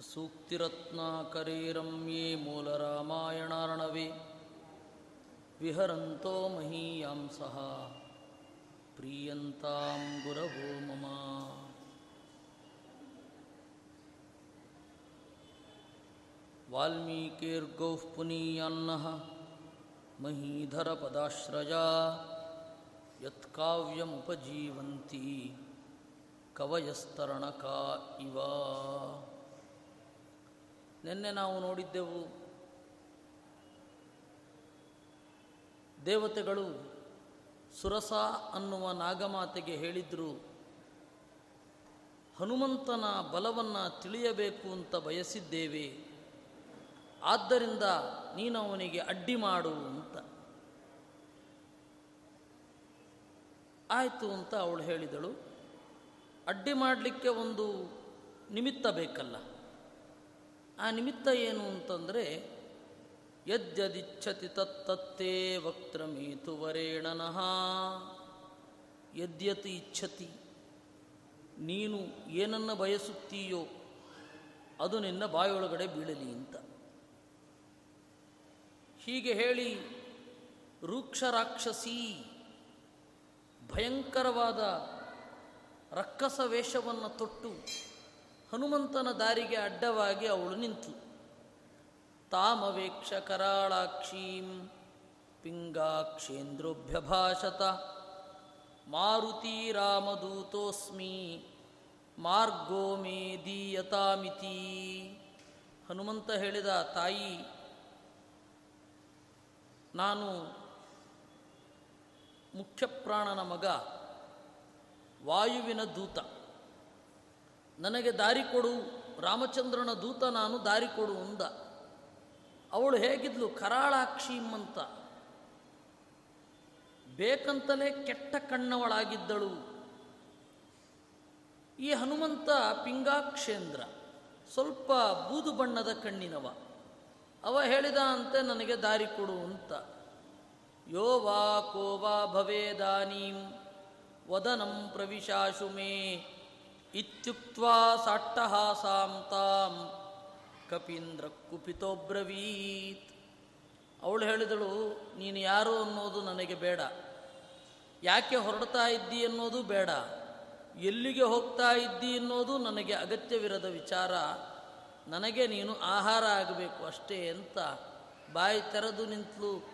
सूक्तिरत्नाकरे रम्ये मूलरामायणार्णवे। विहरन्तो महीयांसः प्रीयन्तां गुरवो मम। वाल्मीकिर्गौः पुनीयान्नः महीधरपदाश्रया यत्काव्यमुपजीवन्ति कवयस्तरणका इव। ನಿನ್ನೆ ನಾವು ನೋಡಿದ್ದೆವು. ದೇವತೆಗಳು ಸುರಸ ಅನ್ನುವ ನಾಗಮಾತೆಗೆ ಹೇಳಿದ್ರು, ಹನುಮಂತನ ಬಲವನ್ನು ತಿಳಿಯಬೇಕು ಅಂತ ಬಯಸಿದ್ದೇವೆ. ಆದ್ದರಿಂದ ನೀನು ಅವನಿಗೆ ಅಡ್ಡಿ ಮಾಡು ಅಂತ. ಆಯಿತು ಅಂತ ಅವಳು ಹೇಳಿದಳು. ಅಡ್ಡಿ ಮಾಡಲಿಕ್ಕೆ ಒಂದು ನಿಮಿತ್ತ ಬೇಕಲ್ಲ. ಆ ನಿಮಿತ್ತ ಏನು ಅಂತಂದರೆ, ಯದ್ಯದಿಚ್ಛತಿ ತತ್ತತ್ತೇ ವಕ್ತ್ರಮೇತು ವರೇಣನಃ. ಯದ್ಯತಿ ಇಚ್ಛತಿ, ನೀನು ಏನನ್ನು ಬಯಸುತ್ತೀಯೋ, ಅದು ನಿನ್ನ ಬಾಯೊಳಗಡೆ ಬೀಳಲಿ ಅಂತ. ಹೀಗೆ ಹೇಳಿ ರೂಕ್ಷ ರಾಕ್ಷಸಿ ಭಯಂಕರವಾದ ರಕ್ಕಸ ವೇಷವನ್ನು ತೊಟ್ಟು ಹನುಮಂತನ ದಾರಿಗೆ ಅಡ್ಡವಾಗಿ ಅವಳು ನಿಂತು. ತಾಮವೇಕ್ಷ ಕರಾಳಾಕ್ಷೀಂ ಪಿಂಗಾಕ್ಷೇಂದ್ರೋಭ್ಯಭಾಷತ ಮಾರುತಿ ರಾಮದೂತೋಸ್ಮಿ ಮಾರ್ಗೋ ಮೇ ದೀಯತಾಮಿತಿ. ಹನುಮಂತ ಹೇಳಿದ, ತಾಯಿ, ನಾನು ಮುಖ್ಯಪ್ರಾಣನ ಮಗ, ವಾಯುವಿನ ದೂತ. ನನಗೆ ದಾರಿ ಕೊಡು, ರಾಮಚಂದ್ರನ ದೂತ ನಾನು ದಾರಿ ಕೊಡು ಅಂದ. ಅವಳು ಹೇಗಿದ್ಲು? ಕರಾಳಾಕ್ಷಿಮ್ಮಂತ ಬೇಕಂತಲೇ ಕೆಟ್ಟ ಕಣ್ಣವಳಾಗಿದ್ದಳು. ಈ ಹನುಮಂತ ಪಿಂಗಾಕ್ಷೇಂದ್ರ ಸ್ವಲ್ಪ ಬೂದು ಬಣ್ಣದ ಕಣ್ಣಿನವ. ಅವ ಹೇಳಿದ ಅಂತೆ ನನಗೆ ದಾರಿ ಕೊಡು ಅಂತ. ಯೋ ವಾ ಕೋ ವಾ ಭವೇದಾನೀಂ ವದನಂ ಪ್ರವಿಶಾಶು ಮೇ. ಇತ್ಯುಕ್ತ್ವಾ ಸಾಟ್ಟಹಾಸಾಂ ತಾಂ ಕಪೀಂದ್ರ ಕುಪಿತೋಬ್ರವೀತ್ ಅವಳು ಹೇಳಿದಳು, ನೀನು ಯಾರು ಅನ್ನೋದು ನನಗೆ ಬೇಡ. ಯಾಕೆ ಹೊರಡ್ತಾ ಇದ್ದಿ ಅನ್ನೋದು ಬೇಡ. ಎಲ್ಲಿಗೆ ಹೋಗ್ತಾ ಇದ್ದಿ ಅನ್ನೋದು ನನಗೆ ಅಗತ್ಯವಿರದ ವಿಚಾರ. ನನಗೆ ನೀನು ಆಹಾರ ಆಗಬೇಕು ಅಷ್ಟೇ ಅಂತ ಬಾಯಿ ತೆರೆದು ನಿಂತಲು.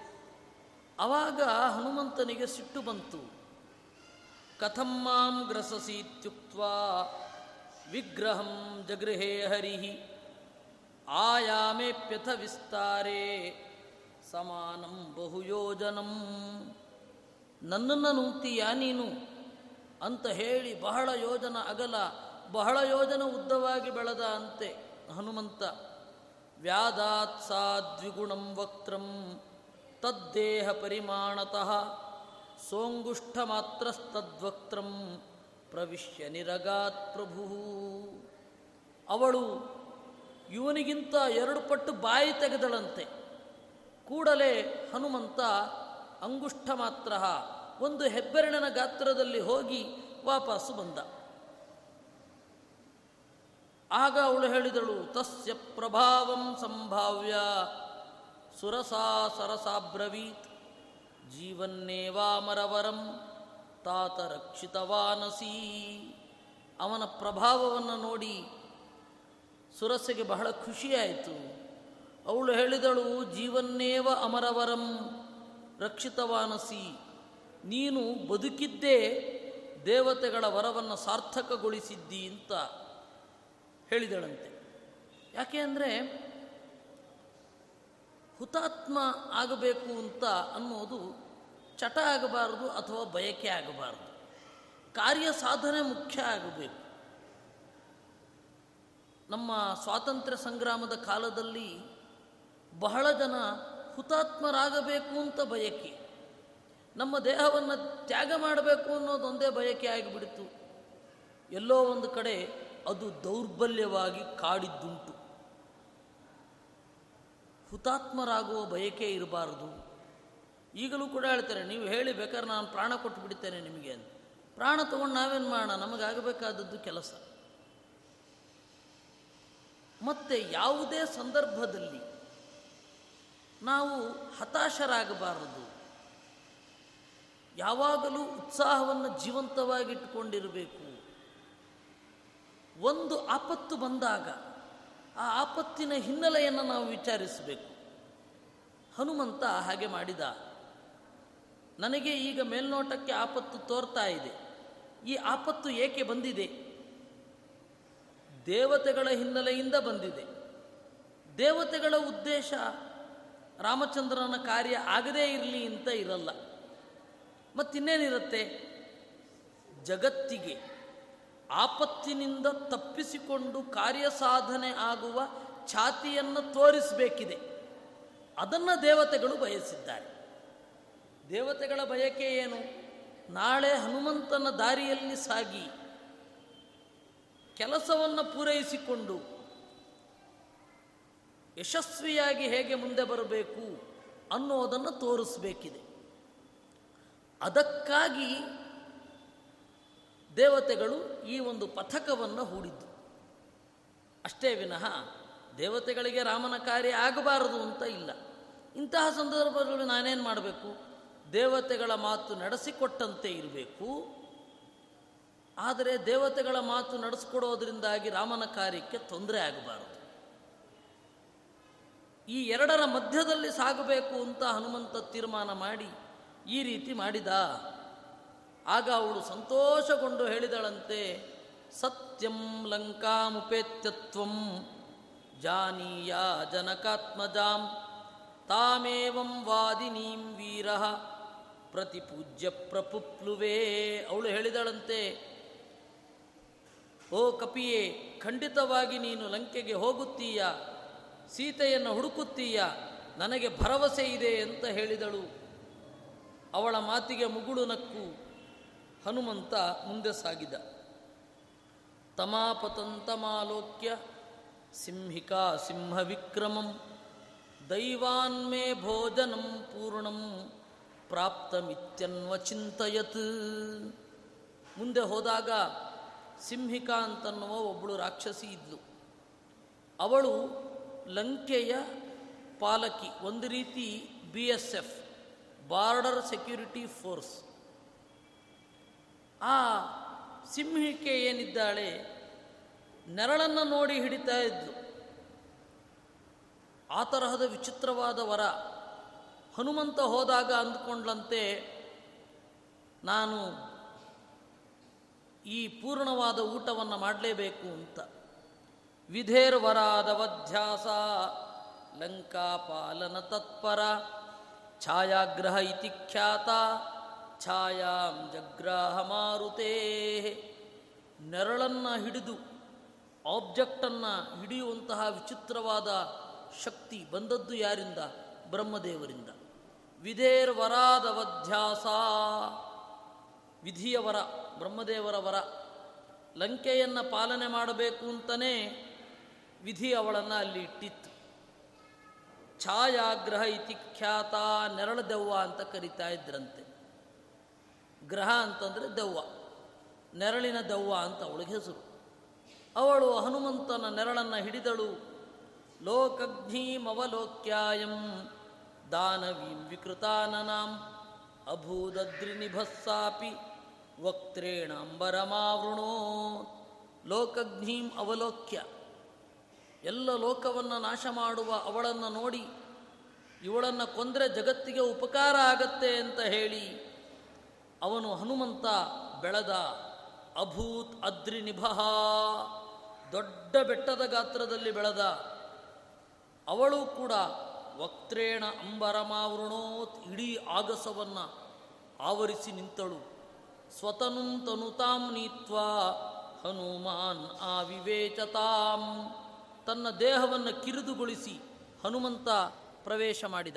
ಆವಾಗ ಹನುಮಂತನಿಗೆ ಸಿಟ್ಟು ಬಂತು. ಕಥಂ ಮಾಂ ಗ್ರಸಸೀತ್ಯುಕ್ತ ವಿಗ್ರಹಂ ಜಗೃಹೇ ಹರಿ ಆಯಾಮೇಪ್ಯಥ ವಿಸ್ತಾರೆ ಸಮಾನಂ ಬಹುಯೋಜನಂ ನನ್ನನ್ನು ನುಂಗ್ತೀಯ ನೀನು ಅಂತ ಹೇಳಿ ಬಹಳ ಯೋಜನ ಅಗಲ, ಬಹಳ ಯೋಜನ ಉದ್ದವಾಗಿ ಬೆಳೆದ ಅಂತೆ ಹನುಮಂತ. ವ್ಯಾದಾತ್ ದ್ವಿಗುಣಂ ವಕ್ತ್ರಂ ತದ್ದೇಹ ಪರಿಮಾಣತಃ ಸೋಂಗುಷ್ಠ ಮಾತ್ರಸ್ತದ್ವಕ್ತ್ರಂ ಪ್ರವಿಶ್ಯ ನಿರಗಾತ್ ಪ್ರಭು. ಅವಳು ಇವನಿಗಿಂತ ಎರಡು ಪಟ್ಟು ಬಾಯಿ ತೆಗೆದಳಂತೆ. ಕೂಡಲೇ ಹನುಮಂತ ಅಂಗುಷ್ಠ ಮಾತ್ರ ಒಂದು ಹೆಬ್ಬೆರಳಿನ ಗಾತ್ರದಲ್ಲಿ ಹೋಗಿ ವಾಪಸ್ಸು ಬಂದ. ಆಗ ಅವಳು ಹೇಳಿದಳು, ತಸ್ಯ ಪ್ರಭಾವಂ ಸಂಭಾವ್ಯ, ಸುರಸಾ ಸರಸಾಬ್ರವೀತ್ ಜೀವನ್ನೇವಾಮರವರಂ ತಾತ ರಕ್ಷಿತವಾನಸಿ ಅವನ ಪ್ರಭಾವವನ್ನು ನೋಡಿ ಸುರಸೆಗೆ ಬಹಳ ಖುಷಿಯಾಯಿತು. ಅವಳು ಹೇಳಿದಳು, ಜೀವನ್ನೇವ ಅಮರವರಂ ರಕ್ಷಿತವಾನಸಿ. ನೀನು ಬದುಕಿದ್ದೇ ದೇವತೆಗಳ ವರವನ್ನು ಸಾರ್ಥಕಗೊಳಿಸಿದ್ದಿ ಅಂತ ಹೇಳಿದಳಂತೆ. ಯಾಕೆ ಅಂದರೆ ಹುತಾತ್ಮ ಆಗಬೇಕು ಅಂತ ಅನ್ನೋದು ಚಟ ಆಗಬಾರದು ಅಥವಾ ಬಯಕೆ ಆಗಬಾರದು. ಕಾರ್ಯ ಸಾಧನೆ ಮುಖ್ಯ ಆಗಬೇಕು. ನಮ್ಮ ಸ್ವಾತಂತ್ರ್ಯ ಸಂಗ್ರಾಮದ ಕಾಲದಲ್ಲಿ ಬಹಳ ಜನ ಹುತಾತ್ಮರಾಗಬೇಕು ಅಂತ ಬಯಕೆ. ನಮ್ಮ ದೇಹವನ್ನು ತ್ಯಾಗ ಮಾಡಬೇಕು ಅನ್ನೋದೊಂದೇ ಬಯಕೆ ಆಗಿಬಿಡಿತು. ಎಲ್ಲೋ ಒಂದು ಕಡೆ ಅದು ದೌರ್ಬಲ್ಯವಾಗಿ ಕಾಡಿದ್ದುಂಟು. ಹುತಾತ್ಮರಾಗುವ ಬಯಕೆ ಇರಬಾರದು. ಈಗಲೂ ಕೂಡ ಹೇಳ್ತಾರೆ, ನೀವು ಹೇಳಿ ಬೇಕಾದ್ರೆ ನಾನು ಪ್ರಾಣ ಕೊಟ್ಟು ಬಿಡ್ತೇನೆ ನಿಮಗೆ ಅಂತ. ಪ್ರಾಣ ತೊಗೊಂಡು ನಾವೇನು ಮಾಡೋಣ? ನಮಗಾಗಬೇಕಾದದ್ದು ಕೆಲಸ. ಮತ್ತೆ ಯಾವುದೇ ಸಂದರ್ಭದಲ್ಲಿ ನಾವು ಹತಾಶರಾಗಬಾರದು. ಯಾವಾಗಲೂ ಉತ್ಸಾಹವನ್ನು ಜೀವಂತವಾಗಿಟ್ಟುಕೊಂಡಿರಬೇಕು ಒಂದು ಆಪತ್ತು ಬಂದಾಗ ಆ ಆಪತ್ತಿನ ಹಿನ್ನೆಲೆಯನ್ನು ನಾವು ವಿಚಾರಿಸಬೇಕು. ಹನುಮಂತ ಹಾಗೆ ಮಾಡಿದ. ನನಗೆ ಈಗ ಮೇಲ್ನೋಟಕ್ಕೆ ಆಪತ್ತು ತೋರ್ತಾ ಇದೆ. ಈ ಆಪತ್ತು ಏಕೆ ಬಂದಿದೆ? ದೇವತೆಗಳ ಹಿನ್ನೆಲೆಯಿಂದ ಬಂದಿದೆ. ದೇವತೆಗಳ ಉದ್ದೇಶ ರಾಮಚಂದ್ರನ ಕಾರ್ಯ ಆಗದೇ ಇರಲಿ ಅಂತ ಇರಲ್ಲ. ಮತ್ತಿನ್ನೇನಿರುತ್ತೆ? ಜಗತ್ತಿಗೆ ಆಪತ್ತಿನಿಂದ ತಪ್ಪಿಸಿಕೊಂಡು ಕಾರ್ಯ ಸಾಧನೆ ಆಗುವ ಛಾತಿಯನ್ನು ತೋರಿಸಬೇಕಿದೆ. ಅದನ್ನು ದೇವತೆಗಳು ಬಯಸಿದ್ದಾರೆ. ದೇವತೆಗಳ ಬಯಕೆ ಏನು? ನಾಳೆ ಹನುಮಂತನ ದಾರಿಯಲ್ಲಿ ಸಾಗಿ, ಕೆಲಸವನ್ನು ಪೂರೈಸಿಕೊಂಡು ಯಶಸ್ವಿಯಾಗಿ ಹೇಗೆ ಮುಂದೆ ಬರಬೇಕು ಅನ್ನೋದನ್ನು ತೋರಿಸಬೇಕಿದೆ. ಅದಕ್ಕಾಗಿ ದೇವತೆಗಳು ಈ ಒಂದು ಪಥಕವನ್ನು ಹೂಡಿದ್ದು. ಅಷ್ಟೇ ವಿನಃ ದೇವತೆಗಳಿಗೆ ರಾಮನ ಕಾರ್ಯ ಆಗಬಾರದು ಅಂತ ಇಲ್ಲ. ಇಂತಹ ಸಂದರ್ಭದಲ್ಲಿ ನಾನೇನು ಮಾಡಬೇಕು? ದೇವತೆಗಳ ಮಾತು ನಡೆಸಿಕೊಟ್ಟಂತೆ ಇರಬೇಕು. ಆದರೆ ದೇವತೆಗಳ ಮಾತು ನಡೆಸಿಕೊಡೋದ್ರಿಂದಾಗಿ ರಾಮನ ಕಾರ್ಯಕ್ಕೆ ತೊಂದರೆ ಆಗಬಾರದು. ಈ ಎರಡರ ಮಧ್ಯದಲ್ಲಿ ಸಾಗಬೇಕು ಅಂತ ಹನುಮಂತ ತೀರ್ಮಾನ ಮಾಡಿ ಈ ರೀತಿ ಮಾಡಿದ. ಆಗ ಅವಳು ಸಂತೋಷಗೊಂಡು ಹೇಳಿದಳಂತೆ, ಸತ್ಯಂ ಲಂಕಾಮುಪೇತ್ಯತ್ವಂ ಜಾನೀಯ ಜನಕಾತ್ಮಜಾಂ ತಾಮೇವಂ ವಾದಿನೀಂ ವೀರ. ಪ್ರತಿಪೂಜ್ಯ ಪ್ರಪುಪ್ಲುವೇ. ಅವಳು ಹೇಳಿದಳಂತೆ, ಓ ಕಪಿಯೇ, ಖಂಡಿತವಾಗಿ ನೀನು ಲಂಕೆಗೆ ಹೋಗುತ್ತೀಯ? ಸೀತೆಯನ್ನು ಹುಡುಕುತ್ತೀಯ? ನನಗೆ ಭರವಸೆ ಇದೆ ಅಂತ ಹೇಳಿದಳು. ಅವಳ ಮಾತಿಗೆ ಮುಗುಳು ನಕ್ಕು. ಹನುಮಂತ ಮುಂದೆ ಸಾಗಿದ. ತಮಾಪತಂತಮಾಲೋಕ್ಯ ಸಿಂಹಿಕಾ ಸಿಂಹವಿಕ್ರಮಂ ದೈವಾನ್ಮೇ ಭೋಜನಂ ಪೂರ್ಣಂ. ಪ್ರಾಪ್ತಮಿತ್ಯನ್ವಚಿಂತಯತ್. ಮುಂದೆ ಹೋದಾಗ ಸಿಂಹಿಕಾ ಅಂತನ್ನುವ ಒಬ್ಬಳು ರಾಕ್ಷಸಿ ಇದ್ಲು. ಅವಳು ಲಂಕೆಯ ಪಾಲಕಿ, ಒಂದು ರೀತಿ B S F, border security force. ಆ ಸಿಂಹಿಕೆ ಏನಿದ್ದಾಳೆ, ನೆರಳನ್ನು ನೋಡಿ ಹಿಡಿತಾ ಇದ್ಲು. ಆ ತರಹದ ವಿಚಿತ್ರವಾದ ವರ ಹನುಮಂತ ಹೋದಾಗ ಅಂದ್ಕೊಂಡ್ಲಂತೆ, ನಾನು ಈ ಪೂರ್ಣವಾದ ಊಟವನ್ನು ಮಾಡಲೇಬೇಕು ಅಂತ. ವಿಧೇರ್ವರಾದವಧ್ಯಾಸ, ಲಂಕಾಪಾಲನ ತತ್ಪರ, ಛಾಯಾಗ್ರಹ ಇತಿ ಖ್ಯಾತ, ಛಾಯಾಂ ಜಗ್ರಾಹ ಮಾರುತೇ. ನೆರಳನ್ನು ಹಿಡಿದು, ಆಬ್ಜೆಕ್ಟನ್ನು ಹಿಡಿಯುವಂತಹ ವಿಚಿತ್ರವಾದ ಶಕ್ತಿ ಬಂದದ್ದು ಯಾರಿಂದ? ಬ್ರಹ್ಮದೇವರಿಂದ. ವಿಧೇರ್ವರಾದವಧ್ಯಾಸ. ವಿಧಿಯ ವರ ಬ್ರಹ್ಮದೇವರ ವರ. ಲಂಕೆಯನ್ನು ಪಾಲನೆ ಮಾಡಬೇಕು ಅಂತಲೇ ವಿಧಿ ಅವಳನ್ನು ಅಲ್ಲಿ ಇಟ್ಟಿತ್ತು. ಛಾಯಾಗ್ರಹ ಇತಿ ಖ್ಯಾತ ನೆರಳು ದೆವ್ವ ಅಂತ ಕರಿತಾ ಇದ್ರಂತೆ. ಗ್ರಹ ಅಂತಂದರೆ ದೆವ್ವ. ನೆರಳಿನ ದೆವ್ವ ಅಂತ ಅವಳಿಗೆ ಹೆಸರು. ಅವಳು ಹನುಮಂತನ ನೆರಳನ್ನು ಹಿಡಿದಳು. ಲೋಕಗ್ನೀಮವಲೋಕ್ಯಾಯಂ. ದಾನವೀಂ ವಿಕೃತಾನನಾಂ ಅಭೂದದ್ರಿನಿಭಸ್ಸಾಪಿ ವಕ್ತ್ರೇಣಾಂಬರಮಾವೃಣೋ ಲೋಕಗ್ನೀಂ ಅವಲೋಕ್ಯ ಎಲ್ಲ ಲೋಕವನ್ನು ನಾಶ ಮಾಡುವ ಅವಳನ್ನು ನೋಡಿ, ಇವಳನ್ನು ಕೊಂದರೆ ಜಗತ್ತಿಗೆ ಉಪಕಾರ ಆಗತ್ತೆ ಅಂತ ಹೇಳಿ, ಅವನು ಹನುಮಂತ ಬೆಳೆದ ಅಭೂತ್ ಅದ್ರಿನಿಭಃ, ದೊಡ್ಡ ಬೆಟ್ಟದ ಗಾತ್ರದಲ್ಲಿ ಬೆಳೆದ ಅವಳು ಕೂಡ ವಕ್ತ್ರೇಣ ಅಂಬರಮಾವೃಣೋತ್ ಇಡೀ ಆಗಸವನ್ನು ಆವರಿಸಿ ನಿಂತಳು. ಸ್ವತನು ತನುತಾಂ ನೀತ್ವಾ ಹನುಮಾನ್ ಆ ವಿವೇಚತಾಂ ತನ್ನ ದೇಹವನ್ನು ಕಿರಿದುಗೊಳಿಸಿ ಹನುಮಂತ ಪ್ರವೇಶ ಮಾಡಿದ.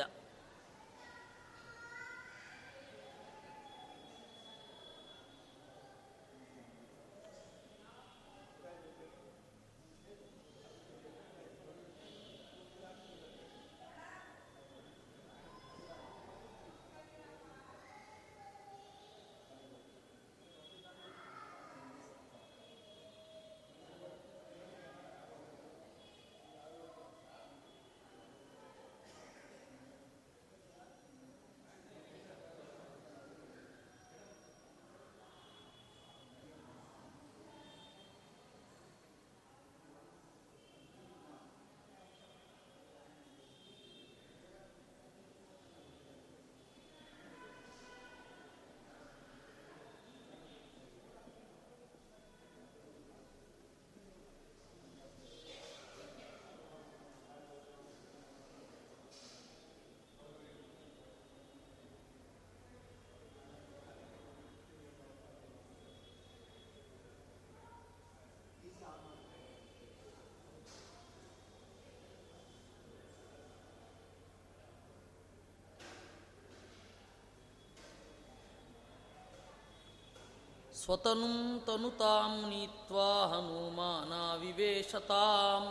ಸ್ವತನುಂ ತನುತಾಂ ನೀತ್ವಾ ಹನುಮಾನ ವಿವೇಶತಾಂ.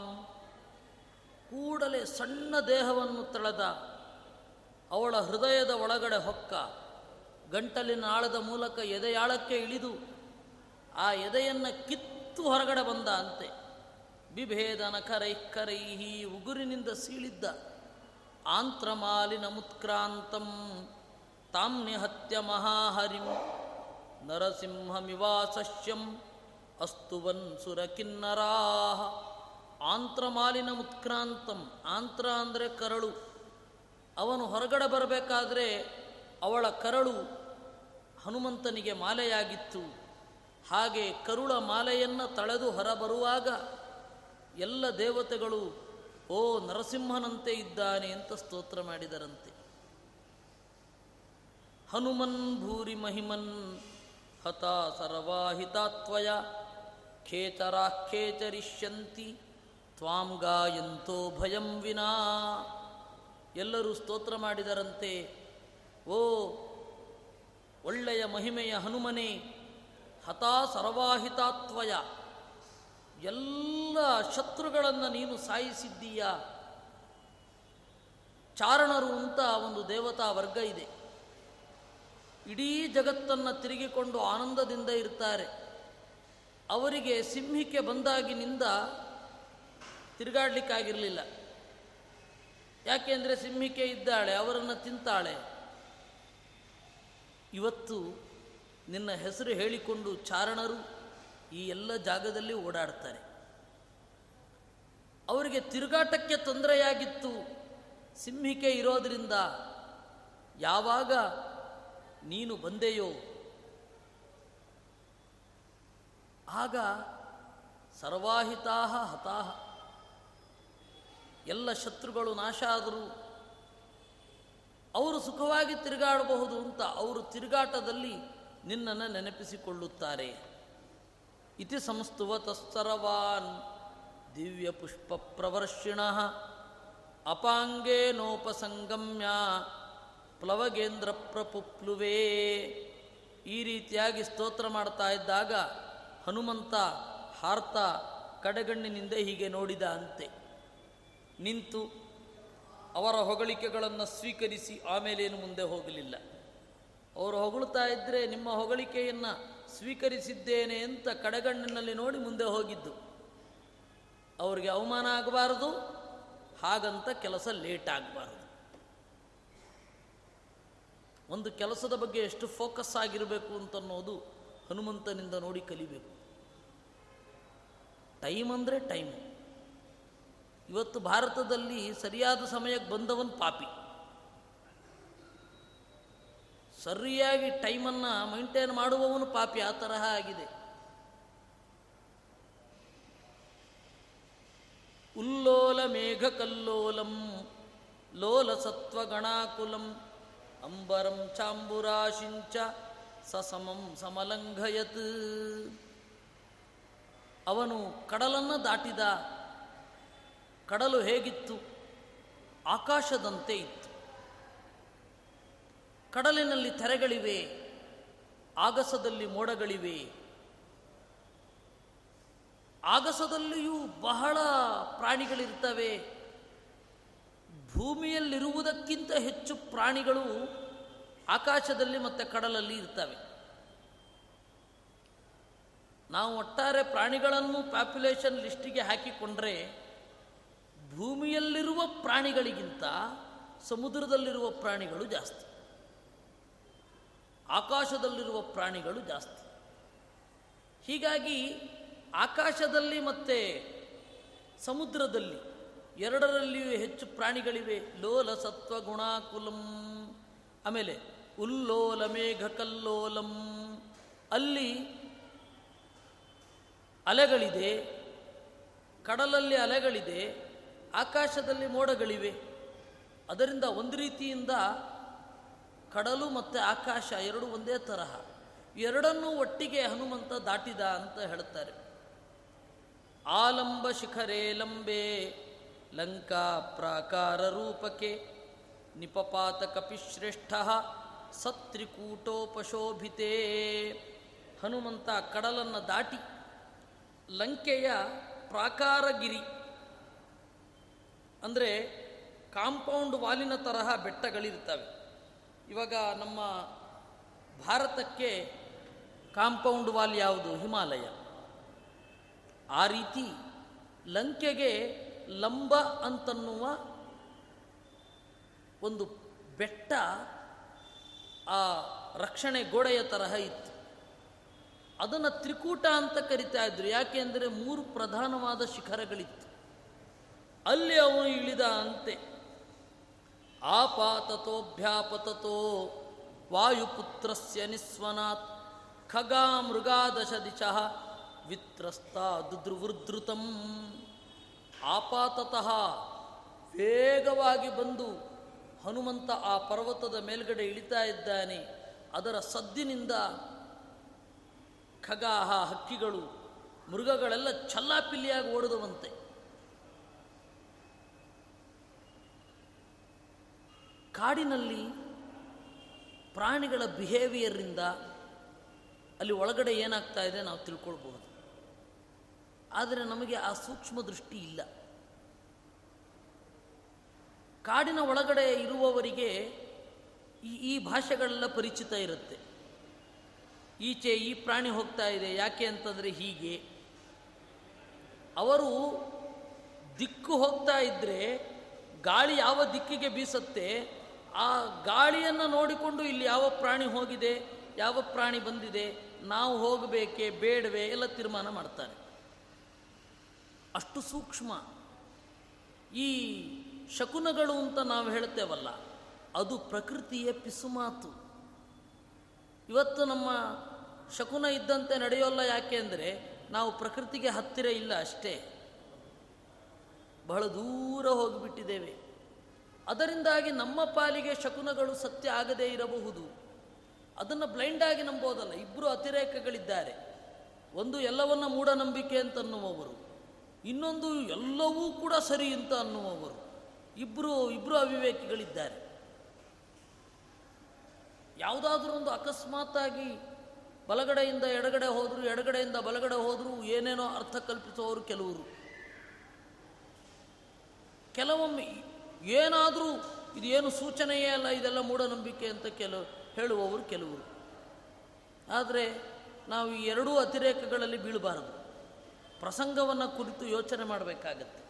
ಕೂಡಲೇ ಸಣ್ಣ ದೇಹವನ್ನು ತಳೆದ ಅವಳ ಹೃದಯದ ಒಳಗಡೆ ಹೊಕ್ಕ ಗಂಟಲಿನ ಆಳದ ಮೂಲಕ ಎದೆಯಾಳಕ್ಕೆ ಇಳಿದು ಆ ಎದೆಯನ್ನು ಕಿತ್ತು ಹೊರಗಡೆ ಬಂದ ಅಂತೆ. ಬಿಭೇದನ ಕರೈ ಕರೈಹಿ ಉಗುರಿನಿಂದ ಸೀಳಿದ್ದ ಆಂತ್ರಮಾಲಿನ ಮುತ್ಕ್ರಾಂತಂ ತಾಂ ಹತ್ಯ ಮಹಾಹರಿಂ. ನರಸಿಂಹಮಿವಾಸಸ್ಯಂ ಅಸ್ತುವನ್ ಸುರಕಿನ್ನರಾಹ ಆಂತ್ರಮಾಲಿನ ಮುತ್ಕ್ರಾಂತಂ, ಆಂತ್ರ ಅಂದರೆ ಕರಳು. ಅವನು ಹೊರಗಡೆ ಬರಬೇಕಾದ್ರೆ ಅವಳ ಕರಳು ಹನುಮಂತನಿಗೆ ಮಾಲೆಯಾಗಿತ್ತು. ಹಾಗೆ ಕರುಳ ಮಾಲೆಯನ್ನು ತಳೆದು ಹೊರಬರುವಾಗ ಎಲ್ಲ ದೇವತೆಗಳು, ಓ ನರಸಿಂಹನಂತೆ ಇದ್ದಾನೆ ಅಂತ ಸ್ತೋತ್ರ ಮಾಡಿದರಂತೆ. ಹನುಮನ್ ಭೂರಿ ಮಹಿಮನ್ ಹತ ಸರ್ವಾಹಿತಾತ್ವಯ ಖೇತರಾಖೇತರಿಷ್ಯಂತಿ ತ್ವಾಂ ಗಾಯಂತೋ ಭಯಂ ವಿನಾ. ಎಲ್ಲರೂ ಸ್ತೋತ್ರ ಮಾಡಿದರಂತೆ. ಓ ಒಳ್ಳೆಯ ಮಹಿಮೆಯ ಹನುಮನೆ, ಹತಾ ಸರ್ವಾಹಿತಾತ್ವಯ ಎಲ್ಲ ಶತ್ರುಗಳನ್ನು ನೀನು ಸಾಯಿಸಿದ್ದೀಯ. ಚಾರಣರು ಅಂತ ಒಂದು ದೇವತಾ ವರ್ಗ ಇದೆ. ಇಡೀ ಜಗತ್ತನ್ನು ತಿರುಗಿಕೊಂಡು ಆನಂದದಿಂದ ಇರ್ತಾರೆ. ಅವರಿಗೆ ಸಿಂಹಿಕೆ ಬಂದಾಗಿನಿಂದ ತಿರುಗಾಡಲಿಕ್ಕಾಗಿರಲಿಲ್ಲ. ಯಾಕೆಂದರೆ ಸಿಂಹಿಕೆ ಇದ್ದಾಳೆ, ಅವರನ್ನು ತಿಂತಾಳೆ. ಇವತ್ತು ನಿನ್ನ ಹೆಸರು ಹೇಳಿಕೊಂಡು ಚಾರಣರು ಈ ಎಲ್ಲ ಜಾಗದಲ್ಲಿ ಓಡಾಡ್ತಾರೆ. ಅವರಿಗೆ ತಿರುಗಾಟಕ್ಕೆ ತೊಂದರೆಯಾಗಿತ್ತು. ಸಿಂಹಿಕೆ ಇರೋದರಿಂದ ಯಾವಾಗ ನೀನು ಬಂದೆಯೋ? ಆಗ ಸರ್ವಾಹಿತಾ ಹತಾಹ. ಎಲ್ಲ ಶತ್ರುಗಳು ನಾಶ ಆದರು ಅವರು ಸುಖವಾಗಿ ತಿರುಗಾಡಬಹುದು ಅಂತ ಅವರು ತಿರುಗಾಟದಲ್ಲಿ ನಿನ್ನನ್ನು ನೆನಪಿಸಿಕೊಳ್ಳುತ್ತಾರೆ. ಇತಿ ಸಂಸ್ತುವ ತಸ್ತರವಾನ್ ದಿವ್ಯ ಪುಷ್ಪ ಪ್ರವರ್ಷಿಣ ಅಪಾಂಗೇನೋಪಸಂಗಮ್ಯ ಪ್ಲವಗೇಂದ್ರ ಪ್ರಪುಪ್ಲುವೇ ಈ ರೀತಿಯಾಗಿ ಸ್ತೋತ್ರ ಮಾಡ್ತಾ ಇದ್ದಾಗ ಹನುಮಂತ ಹಾರ್ತ ಕಡೆಗಣ್ಣಿನಿಂದ ಹೀಗೆ ನೋಡಿದ ಅಂತೆ. ನಿಂತು ಅವರ ಹೊಗಳಿಕೆಗಳನ್ನು ಸ್ವೀಕರಿಸಿ ಆಮೇಲೇನು ಮುಂದೆ ಹೋಗಲಿಲ್ಲ. ಅವರು ಹೊಗಳ್ತಾ ಇದ್ದರೆ ನಿಮ್ಮ ಹೊಗಳಿಕೆಯನ್ನು ಸ್ವೀಕರಿಸಿದ್ದೇನೆ ಅಂತ ಕಡೆಗಣ್ಣಿನಲ್ಲಿ ನೋಡಿ ಮುಂದೆ ಹೋಗಿದ್ದು. ಅವರಿಗೆ ಅವಮಾನ ಆಗಬಾರದು, ಹಾಗಂತ ಕೆಲಸ ಲೇಟ್ ಆಗಬಾರದು. ಒಂದು ಕೆಲಸದ ಬಗ್ಗೆ ಎಷ್ಟು ಫೋಕಸ್ ಆಗಿರಬೇಕು ಅಂತನ್ನೋದು ಹನುಮಂತನಿಂದ ನೋಡಿ ಕಲಿಬೇಕು. ಟೈಮ್ ಅಂದರೆ ಟೈಮ್ ಇವತ್ತು ಭಾರತದಲ್ಲಿ ಸರಿಯಾದ ಸಮಯಕ್ಕೆ ಬಂದವನು ಪಾಪಿ. ಸರಿಯಾಗಿ ಟೈಮನ್ನು ಮೈಂಟೈನ್ ಮಾಡುವವನು ಪಾಪಿ, ಆ ತರಹ ಆಗಿದೆ. ಉಲ್ಲೋಲ ಮೇಘ ಕಲ್ಲೋಲಂ ಲೋಲ ಸತ್ವಗಣಾಕುಲಂ ಅಂಬರಂ ಚಾಂಬುರಾಶಿಂಚ ಸಸಮಂ ಸಮಲಂಘಯತ್. ಅವನು ಕಡಲನ್ನು ದಾಟಿದ ಕಡಲು ಹೇಗಿತ್ತು? ಆಕಾಶದಂತೆ ಇತ್ತು. ಕಡಲಿನಲ್ಲಿ ತೆರೆಗಳಿವೆ, ಆಗಸದಲ್ಲಿ ಮೋಡಗಳಿವೆ. ಆಗಸದಲ್ಲಿಯೂ ಬಹಳ ಪ್ರಾಣಿಗಳಿರ್ತವೆ. ಭೂಮಿಯಲ್ಲಿರುವುದಕ್ಕಿಂತ ಹೆಚ್ಚು ಪ್ರಾಣಿಗಳು ಆಕಾಶದಲ್ಲಿ ಮತ್ತು ಕಡಲಲ್ಲಿ ಇರ್ತವೆ. ನಾವು ಒಟ್ಟಾರೆ ಪ್ರಾಣಿಗಳನ್ನು ಪಾಪ್ಯುಲೇಷನ್ ಲಿಸ್ಟಿಗೆ ಹಾಕಿಕೊಂಡ್ರೆ ಭೂಮಿಯಲ್ಲಿರುವ ಪ್ರಾಣಿಗಳಿಗಿಂತ ಸಮುದ್ರದಲ್ಲಿರುವ ಪ್ರಾಣಿಗಳು ಜಾಸ್ತಿ. ಆಕಾಶದಲ್ಲಿರುವ ಪ್ರಾಣಿಗಳು ಜಾಸ್ತಿ. ಹೀಗಾಗಿ ಆಕಾಶದಲ್ಲಿ ಮತ್ತು ಸಮುದ್ರದಲ್ಲಿ ಎರಡರಲ್ಲಿಯೂ ಹೆಚ್ಚು ಪ್ರಾಣಿಗಳಿವೆ. ಲೋಲ ಸತ್ವ ಗುಣಾಕುಲಂ. ಆಮೇಲೆ ಉಲ್ಲೋಲ ಮೇಘ ಕಲ್ಲೋಲಂ ಅಲ್ಲಿ ಅಲೆಗಳಿದೆ, ಕಡಲಲ್ಲಿ ಅಲೆಗಳಿದೆ, ಆಕಾಶದಲ್ಲಿ ಮೋಡಗಳಿವೆ. ಅದರಿಂದ ಒಂದು ರೀತಿಯಿಂದ ಕಡಲು ಮತ್ತು ಆಕಾಶ ಎರಡು ಒಂದೇ ತರಹ. ಎರಡನ್ನೂ ಒಟ್ಟಿಗೆ ಹನುಮಂತ ದಾಟಿದ ಅಂತ ಹೇಳ್ತಾರೆ ಆಲಂಬ ಶಿಖರೇ ಲಂಬೆ. ಲಂಕಾ ಪ್ರಾಕಾರ ರೂಪಕೆ ನಿಪಪಾತ ಕಪಿಶ್ರೇಷ್ಠ ಸತ್ರಿಕೂಟೋಪಶೋಭಿತೇ. ಹನುಮಂತ ಕಡಲನ್ನು ದಾಟಿ ಲಂಕೆಯ ಪ್ರಾಕಾರಗಿರಿ, ಅಂದರೆ ಕಾಂಪೌಂಡ್ ವಾಲಿನ ತರಹ ಬೆಟ್ಟಗಳಿರ್ತವೆ ಇವಾಗ ನಮ್ಮ ಭಾರತಕ್ಕೆ ಕಾಂಪೌಂಡ್ ವಾಲ್ ಯಾವುದು? ಹಿಮಾಲಯ. ಆ ರೀತಿ ಲಂಕೆಗೆ ಲಂಬ ಅಂತನ್ನುವ ಒಂದು ಬೆಟ್ಟ ಆ ರಕ್ಷಣೆ ಗೋಡೆಯ ತರಹ ಇತ್ತು. ಅದನ್ನು ತ್ರಿಕೂಟ ಅಂತ ಕರಿತಾ ಇದ್ರು. ಯಾಕೆಂದರೆ ಮೂರು ಪ್ರಧಾನವಾದ ಶಿಖರಗಳಿತ್ತು. ಅಲ್ಲಿ ಅವನು ಇಳಿದ ಅಂತೆ. ಆಪಾತತೋಭ್ಯಾಪತತೋ ವಾಯುಪುತ್ರಸ್ಯ ನಿಸ್ವನಾತ್ ಖಗಾ ಮೃಗಾದಶ ದಿಶ ವಿತ್ರಸ್ತ ದುದ್ರುವೃದ್ರುತಂ ಆಪಾತತಃ ವೇಗವಾಗಿ ಬಂದು ಹನುಮಂತ ಆ ಪರ್ವತದ ಮೇಲ್ಗಡೆ ಇಳಿತಾ ಇದ್ದಾನೆ. ಅದರ ಸದ್ದಿನಿಂದ ಖಗಾಹ ಹಕ್ಕಿಗಳು, ಮೃಗಗಳೆಲ್ಲ ಚಲ್ಲಾಪಿಲ್ಲಿಯಾಗಿ ಓಡಿದವಂತೆ ಕಾಡಿನಲ್ಲಿ ಪ್ರಾಣಿಗಳ ಬಿಹೇವಿಯರಿಂದ ಅಲ್ಲಿ ಒಳಗಡೆ ಏನಾಗ್ತಾ ಇದೆ ನಾವು ತಿಳ್ಕೊಳ್ಬಹುದು. ಆದರೆ ನಮಗೆ ಆ ಸೂಕ್ಷ್ಮ ದೃಷ್ಟಿ ಇಲ್ಲ. ಕಾಡಿನ ಒಳಗಡೆ ಇರುವವರಿಗೆ ಈ ಈ ಭಾಷೆಗಳೆಲ್ಲ ಪರಿಚಿತ ಇರುತ್ತೆ. ಈಚೆ ಈ ಪ್ರಾಣಿ ಹೋಗ್ತಾ ಇದೆ, ಯಾಕೆ ಅಂತಂದರೆ ಹೀಗೆ. ಅವರು ದಿಕ್ಕು ಹೋಗ್ತಾ ಇದ್ದರೆ ಗಾಳಿ ಯಾವ ದಿಕ್ಕಿಗೆ ಬೀಸತ್ತೆ, ಆ ಗಾಳಿಯನ್ನು ನೋಡಿಕೊಂಡು ಇಲ್ಲಿ ಯಾವ ಪ್ರಾಣಿ ಹೋಗಿದೆ, ಯಾವ ಪ್ರಾಣಿ ಬಂದಿದೆ, ನಾವು ಹೋಗಬೇಕೆ, ಬೇಡವೆ, ಎಲ್ಲ ತೀರ್ಮಾನ ಮಾಡ್ತಾರೆ. ಅಷ್ಟು ಸೂಕ್ಷ್ಮ. ಈ ಶಕುನಗಳು ಅಂತ ನಾವು ಹೇಳ್ತೇವಲ್ಲ, ಅದು ಪ್ರಕೃತಿಯ ಪಿಸುಮಾತು. ಇವತ್ತು ನಮ್ಮ ಶಕುನ ಇದ್ದಂತೆ ನಡೆಯೋಲ್ಲ ಯಾಕೆ ಅಂದರೆ, ನಾವು ಪ್ರಕೃತಿಗೆ ಹತ್ತಿರ ಇಲ್ಲ ಅಷ್ಟೇ. ಬಹಳ ದೂರ ಹೋಗಿಬಿಟ್ಟಿದ್ದೇವೆ. ಅದರಿಂದಾಗಿ ನಮ್ಮ ಪಾಲಿಗೆ ಶಕುನಗಳು ಸತ್ಯ ಆಗದೇ ಇರಬಹುದು. ಅದನ್ನು ಬ್ಲೈಂಡಾಗಿ ನಂಬೋದಲ್ಲ ಇಬ್ಬರು ಅತಿರೇಕಗಳಿದ್ದಾರೆ. ಒಂದು ಎಲ್ಲವನ್ನ ಮೂಢನಂಬಿಕೆ ಅಂತ ಅನ್ನುವವರು. ಇನ್ನೊಂದು ಎಲ್ಲವೂ ಕೂಡ ಸರಿ ಅಂತ ಅನ್ನುವವರು. ಇಬ್ಬರು ಇಬ್ಬರು ಅವಿವೇಕಿಗಳಿದ್ದಾರೆ. ಯಾವುದಾದ್ರೂ ಒಂದು ಅಕಸ್ಮಾತ್ತಾಗಿ ಬಲಗಡೆಯಿಂದ ಎಡಗಡೆ ಹೋದರೂ, ಎಡಗಡೆಯಿಂದ ಬಲಗಡೆ ಹೋದರೂ, ಏನೇನೋ ಅರ್ಥ ಕಲ್ಪಿಸುವವರು ಕೆಲವರು. ಕೆಲವೊಮ್ಮೆ ಏನಾದರೂ ಇದೇನು ಸೂಚನೆಯೇ ಅಲ್ಲ, ಇದೆಲ್ಲ ಮೂಢನಂಬಿಕೆ ಅಂತ ಕೆಲವು ಹೇಳುವವರು ಕೆಲವರು. ಆದರೆ ನಾವು ಈ ಎರಡೂ ಅತಿರೇಕಗಳಲ್ಲಿ ಬೀಳಬಾರದು. ಪ್ರಸಂಗವನ್ನು ಕುರಿತು ಯೋಚನೆ ಮಾಡಬೇಕಾಗತ್ತೆ.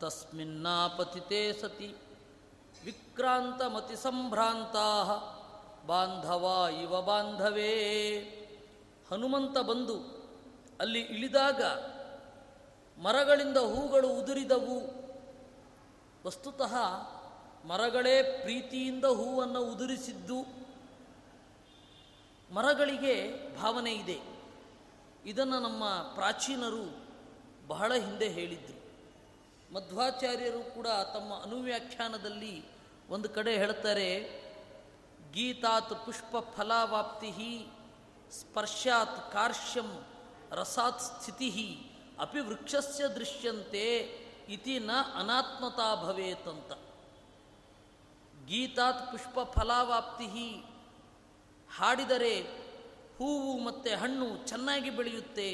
ತಸ್ಮಿನ್ನಾಪತಿತೆ ಸತಿ. ವಿಕ್ರಾಂತಮತಿ ಸಂಭ್ರಾಂತಾ ಬಾಂಧವ ಇವ ಬಾಂಧವೇ. ಹನುಮಂತ ಬಂದು ಅಲ್ಲಿ ಇಳಿದಾಗ ಮರಗಳಿಂದ ಹೂಗಳು ಉದುರಿದವು. ವಸ್ತುತಃ ಮರಗಳೇ ಪ್ರೀತಿಯಿಂದ ಹೂವನ್ನು ಉದುರಿಸಿದ್ದು. ಮರಗಳಿಗೆ ಭಾವನೆ ಇದೆ. ಇದನ್ನು ನಮ್ಮ ಪ್ರಾಚೀನರು ಬಹಳ ಹಿಂದೆ ಹೇಳಿದ್ರು. ಮಧ್ವಾಚಾರ್ಯರು ಕೂಡ ತಮ್ಮ ಅನುವ್ಯಾಖ್ಯಾನದಲ್ಲಿ ಒಂದು ಕಡೆ ಹೇಳ್ತಾರೆ, ಗೀತಾತ್ ಪುಷ್ಪ ಫಲಾವಾಪ್ತಿ ಸ್ಪರ್ಶಾತ್ ಕಾರ್ಶ್ಯಂ ರಸಾತ್ ಸ್ಥಿತಿ ಅಪಿ ವೃಕ್ಷಸ್ಯ ದೃಶ್ಯಂತೆ ಇತಿ ನ ಅನಾತ್ಮತಾ ಭವೇತಂತ ಗೀತಾತ್ ಪುಷ್ಪ ಫಲಾವಾಪ್ತಿ ಹಾಡಿದರೆ ಹೂವು ಮತ್ತು ಹಣ್ಣು ಚೆನ್ನಾಗಿ ಬೆಳೆಯುತ್ತೆ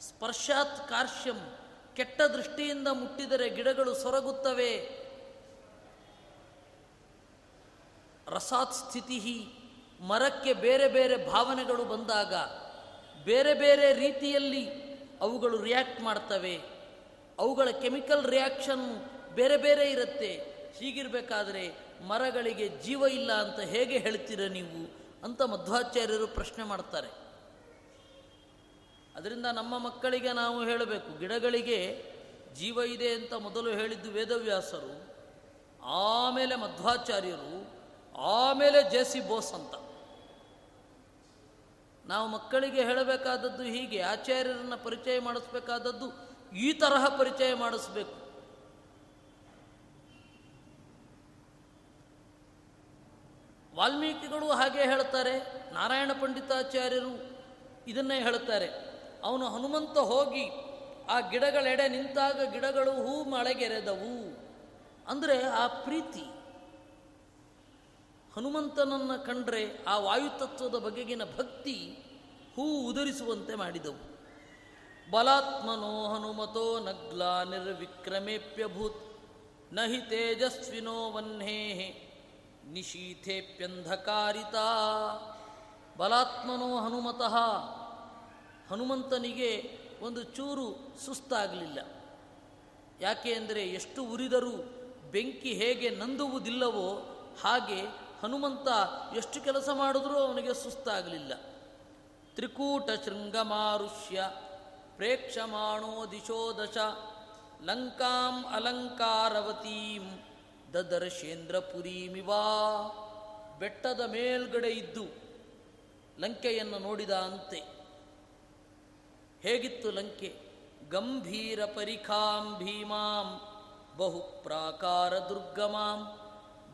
ಸ್ಪರ್ಶಾತ್ ಕಾರ್ಶ್ಯಂ. ಕೆಟ್ಟ ದೃಷ್ಟಿಯಿಂದ ಮುಟ್ಟಿದರೆ ಗಿಡಗಳು ಸೊರಗುತ್ತವೆ. ರಸಾತ್ ಸ್ಥಿತಿ ಮರಕ್ಕೆ ಬೇರೆ ಬೇರೆ ಭಾವನೆಗಳು ಬಂದಾಗ ಬೇರೆ ಬೇರೆ ರೀತಿಯಲ್ಲಿ ಅವುಗಳು ರಿಯಾಕ್ಟ್ ಮಾಡ್ತವೆ. ಅವುಗಳ ಕೆಮಿಕಲ್ ರಿಯಾಕ್ಷನ್ ಬೇರೆ ಬೇರೆ ಇರುತ್ತೆ. ಹೀಗಿರಬೇಕಾದ್ರೆ ಮರಗಳಿಗೆ ಜೀವ ಇಲ್ಲ ಅಂತ ಹೇಗೆ ಹೇಳ್ತೀರ ನೀವು ಅಂತ ಮಧ್ವಾಚಾರ್ಯರು ಪ್ರಶ್ನೆ ಮಾಡ್ತಾರೆ. ಅದರಿಂದ ನಮ್ಮ ಮಕ್ಕಳಿಗೆ ನಾವು ಹೇಳಬೇಕು, ಗಿಡಗಳಿಗೆ ಜೀವ ಇದೆ ಅಂತ ಮೊದಲು ಹೇಳಿದ್ದು ವೇದವ್ಯಾಸರು, ಆಮೇಲೆ ಮಧ್ವಾಚಾರ್ಯರು, ಆಮೇಲೆ ಜೆ ಸಿ ಬೋಸ್ ಅಂತ. ನಾವು ಮಕ್ಕಳಿಗೆ ಹೇಳಬೇಕಾದದ್ದು ಹೀಗೆ, ಆಚಾರ್ಯರನ್ನ ಪರಿಚಯ ಮಾಡಿಸ್ಬೇಕಾದದ್ದು ಈ ತರಹ ಪರಿಚಯ ಮಾಡಿಸ್ಬೇಕು. ವಾಲ್ಮೀಕಿಗಳು ಹಾಗೆ ಹೇಳ್ತಾರೆ, ನಾರಾಯಣ ಪಂಡಿತಾಚಾರ್ಯರು ಇದನ್ನೇ ಹೇಳ್ತಾರೆ. ಅವನು ಹನುಮಂತ ಹೋಗಿ ಆ ಗಿಡಗಳೆಡೆ ನಿಂತಾಗ ಗಿಡಗಳು ಹೂ ಮಳೆಗೆರೆದವು. ಅಂದರೆ ಆ ಪ್ರೀತಿ. ಹನುಮಂತನನ್ನು ಕಂಡ್ರೆ ಆ ವಾಯುತತ್ವದ ಬಗೆಗಿನ ಭಕ್ತಿ ಹೂ ಉದುರಿಸುವಂತೆ ಮಾಡಿದವು. ಬಲಾತ್ಮನೋ ಹನುಮತೋ ನಗ್ಲಾ ನಿರ್ವಿಕ್ರಮೇಪ್ಯಭೂತ್ ನಹಿ ತೇಜಸ್ವಿನೋ ವನ್ಹೇ ನಿಶೀಥೇಪ್ಯಂಧಕಾರಿತ. ಬಲಾತ್ಮನೋ ಹನುಮತಃ ಹನುಮಂತನಿಗೆ ಒಂದು ಚೂರು ಸುಸ್ತಾಗಲಿಲ್ಲ. ಯಾಕೆ ಅಂದರೆ ಎಷ್ಟು ಉರಿದರೂ ಬೆಂಕಿ ಹೇಗೆ ನಂದುವುದಿಲ್ಲವೋ ಹಾಗೆ ಹನುಮಂತ ಎಷ್ಟು ಕೆಲಸ ಮಾಡಿದ್ರೂ ಅವನಿಗೆ ಸುಸ್ತಾಗಲಿಲ್ಲ. ತ್ರಿಕೂಟ ಶೃಂಗಮಾರುಷ್ಯ ಪ್ರೇಕ್ಷಮಾಣೋ ದಿಶೋ ದಶ ಲಂಕಾಂ ಅಲಂಕಾರವತೀಂ ದದರ್ಶೇಂದ್ರಪುರೀಮಿವಾ ಬೆಟ್ಟದ ಮೇಲ್ಗಡೆ ಇದ್ದು ಲಂಕೆಯನ್ನು ನೋಡಿದ ಅಂತೆ. ಹೇಗಿತ್ತು ಲಂಕೆ? ಗಂಭೀರ ಪರಿಖಾಂ ಭೀಮಾಂ, ಬಹು ಪ್ರಾಕಾರ ದುರ್ಗಮಾಂ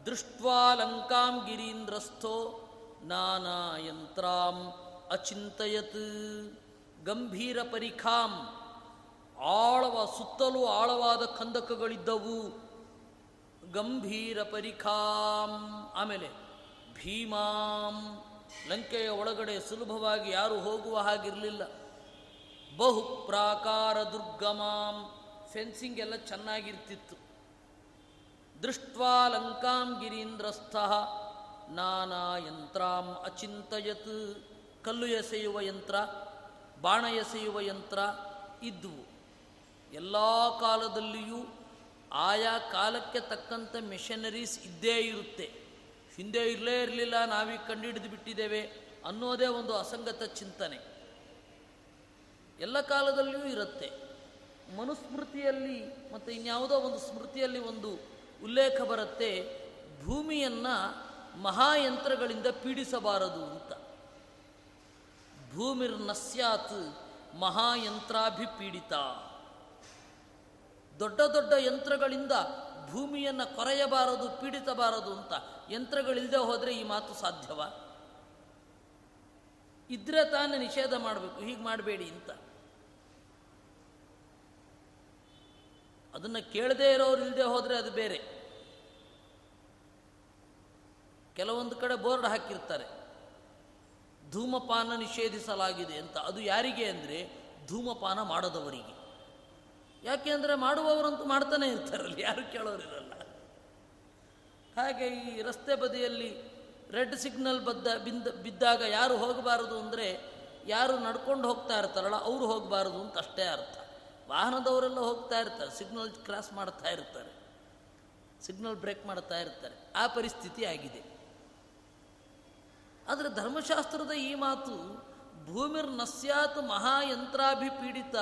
ದೃಷ್ಟ್ವಾ ಲಂಕಾಂ ಗಿರೀಂದ್ರಸ್ಥೋ, ನಾನಾ ಯಂತ್ರಾಂ ಅಚಿಂತಯತ್. ಗಂಭೀರ ಪರಿಖಾಂ, ಆಳವ ಸುತ್ತಲೂ ಆಳವಾದ ಕಂದಕಗಳಿದ್ದವು. ಗಂಭೀರ ಪರಿಖಾಂ, ಆಮೇಲೆ ಭೀಮಾಂ, ಲಂಕೆಯ ಒಳಗಡೆ ಸುಲಭವಾಗಿ ಯಾರು ಹೋಗುವ ಹಾಗಿರಲಿಲ್ಲ. ಬಹು ಪ್ರಾಕಾರ ದುರ್ಗಮಾಂ. ಫೆನ್ಸಿಂಗ್ ಎಲ್ಲ ಚೆನ್ನಾಗಿರ್ತಿತ್ತು. ದೃಷ್ಟ್ವಾ ಲಂಕಾಂ ಗಿರೀಂದ್ರಸ್ಥ. ನಾನಾ ಯಂತ್ರಾಂ ಅಚಿಂತಯತ್. ಕಲ್ಲು ಎಸೆಯುವ ಯಂತ್ರ, ಬಾಣ ಎಸೆಯುವ ಯಂತ್ರ ಇದ್ದುವು ಎಲ್ಲ ಕಾಲದಲ್ಲಿಯೂ ಆಯಾ ಕಾಲಕ್ಕೆ ತಕ್ಕಂಥ ಮಿಷನರೀಸ್ ಇದ್ದೇ ಇರುತ್ತೆ. ಹಿಂದೆ ಇರಲೇ ಇರಲಿಲ್ಲ, ನಾವೀಗ ಕಂಡುಹಿಡಿದು ಬಿಟ್ಟಿದ್ದೇವೆ ಅನ್ನೋದೇ ಒಂದು ಅಸಂಗತ ಚಿಂತನೆ. ಎಲ್ಲ ಕಾಲದಲ್ಲಿಯೂ ಇರುತ್ತೆ. ಮನುಸ್ಮೃತಿಯಲ್ಲಿ ಮತ್ತು ಇನ್ಯಾವುದೋ ಒಂದು ಸ್ಮೃತಿಯಲ್ಲಿ ಒಂದು ಉಲ್ಲೇಖ ಬರುತ್ತೆ, ಭೂಮಿಯನ್ನು ಮಹಾಯಂತ್ರಗಳಿಂದ ಪೀಡಿಸಬಾರದು ಅಂತ. ಭೂಮಿರ್ನಸ್ಯಾತ್ ಮಹಾಯಂತ್ರಾಭಿಪೀಡಿತ. ದೊಡ್ಡ ದೊಡ್ಡ ಯಂತ್ರಗಳಿಂದ ಭೂಮಿಯನ್ನು ಕೊರೆಯಬಾರದು, ಪೀಡಿಸಬಾರದು ಅಂತ. ಯಂತ್ರಗಳಿಲ್ಲದೆ ಹೋದರೆ ಈ ಮಾತು ಸಾಧ್ಯವ? ಇದ್ರೆ ತಾನೇ ನಿಷೇಧ ಮಾಡಬೇಕು, ಹೀಗೆ ಮಾಡಬೇಡಿ ಅಂತ. ಅದನ್ನು ಕೇಳದೇ ಇರೋರು ಇಲ್ಲದೆ ಹೋದರೆ ಅದು ಬೇರೆ. ಕೆಲವೊಂದು ಕಡೆ ಬೋರ್ಡ್ ಹಾಕಿರ್ತಾರೆ, ಧೂಮಪಾನ ನಿಷೇಧಿಸಲಾಗಿದೆ ಅಂತ. ಅದು ಯಾರಿಗೆ ಅಂದರೆ ಧೂಮಪಾನ ಮಾಡದವರಿಗೆ. ಯಾಕೆ ಅಂದರೆ ಮಾಡುವವರಂತೂ ಮಾಡ್ತಾನೆ ಇರ್ತಾರಲ್ಲ, ಯಾರು ಕೇಳೋರಿರಲ್ಲ. ಹಾಗೆ ಈ ರಸ್ತೆ ಬದಿಯಲ್ಲಿ ರೆಡ್ ಸಿಗ್ನಲ್ ಬದ್ದ ಬಿಂದ ಬಿದ್ದಾಗ ಯಾರು ಹೋಗಬಾರದು ಅಂದರೆ ಯಾರು ನಡ್ಕೊಂಡು ಹೋಗ್ತಾ ಇರ್ತಾರಲ್ಲ ಅವರು ಹೋಗಬಾರದು ಅಂತ ಅಷ್ಟೇ ಅರ್ಥ. ವಾಹನದವರೆಲ್ಲ ಹೋಗ್ತಾ ಇರ್ತಾರೆ, ಸಿಗ್ನಲ್ ಕ್ರಾಸ್ ಮಾಡ್ತಾ ಇರ್ತಾರೆ, ಸಿಗ್ನಲ್ ಬ್ರೇಕ್ ಮಾಡ್ತಾ ಇರ್ತಾರೆ, ಆ ಪರಿಸ್ಥಿತಿ ಆಗಿದೆ. ಆದರೆ ಧರ್ಮಶಾಸ್ತ್ರದ ಈ ಮಾತು, ಭೂಮಿರ್ ನಸ್ಯಾತ್ ಮಹಾಯಂತ್ರಾಭಿಪೀಡಿತ.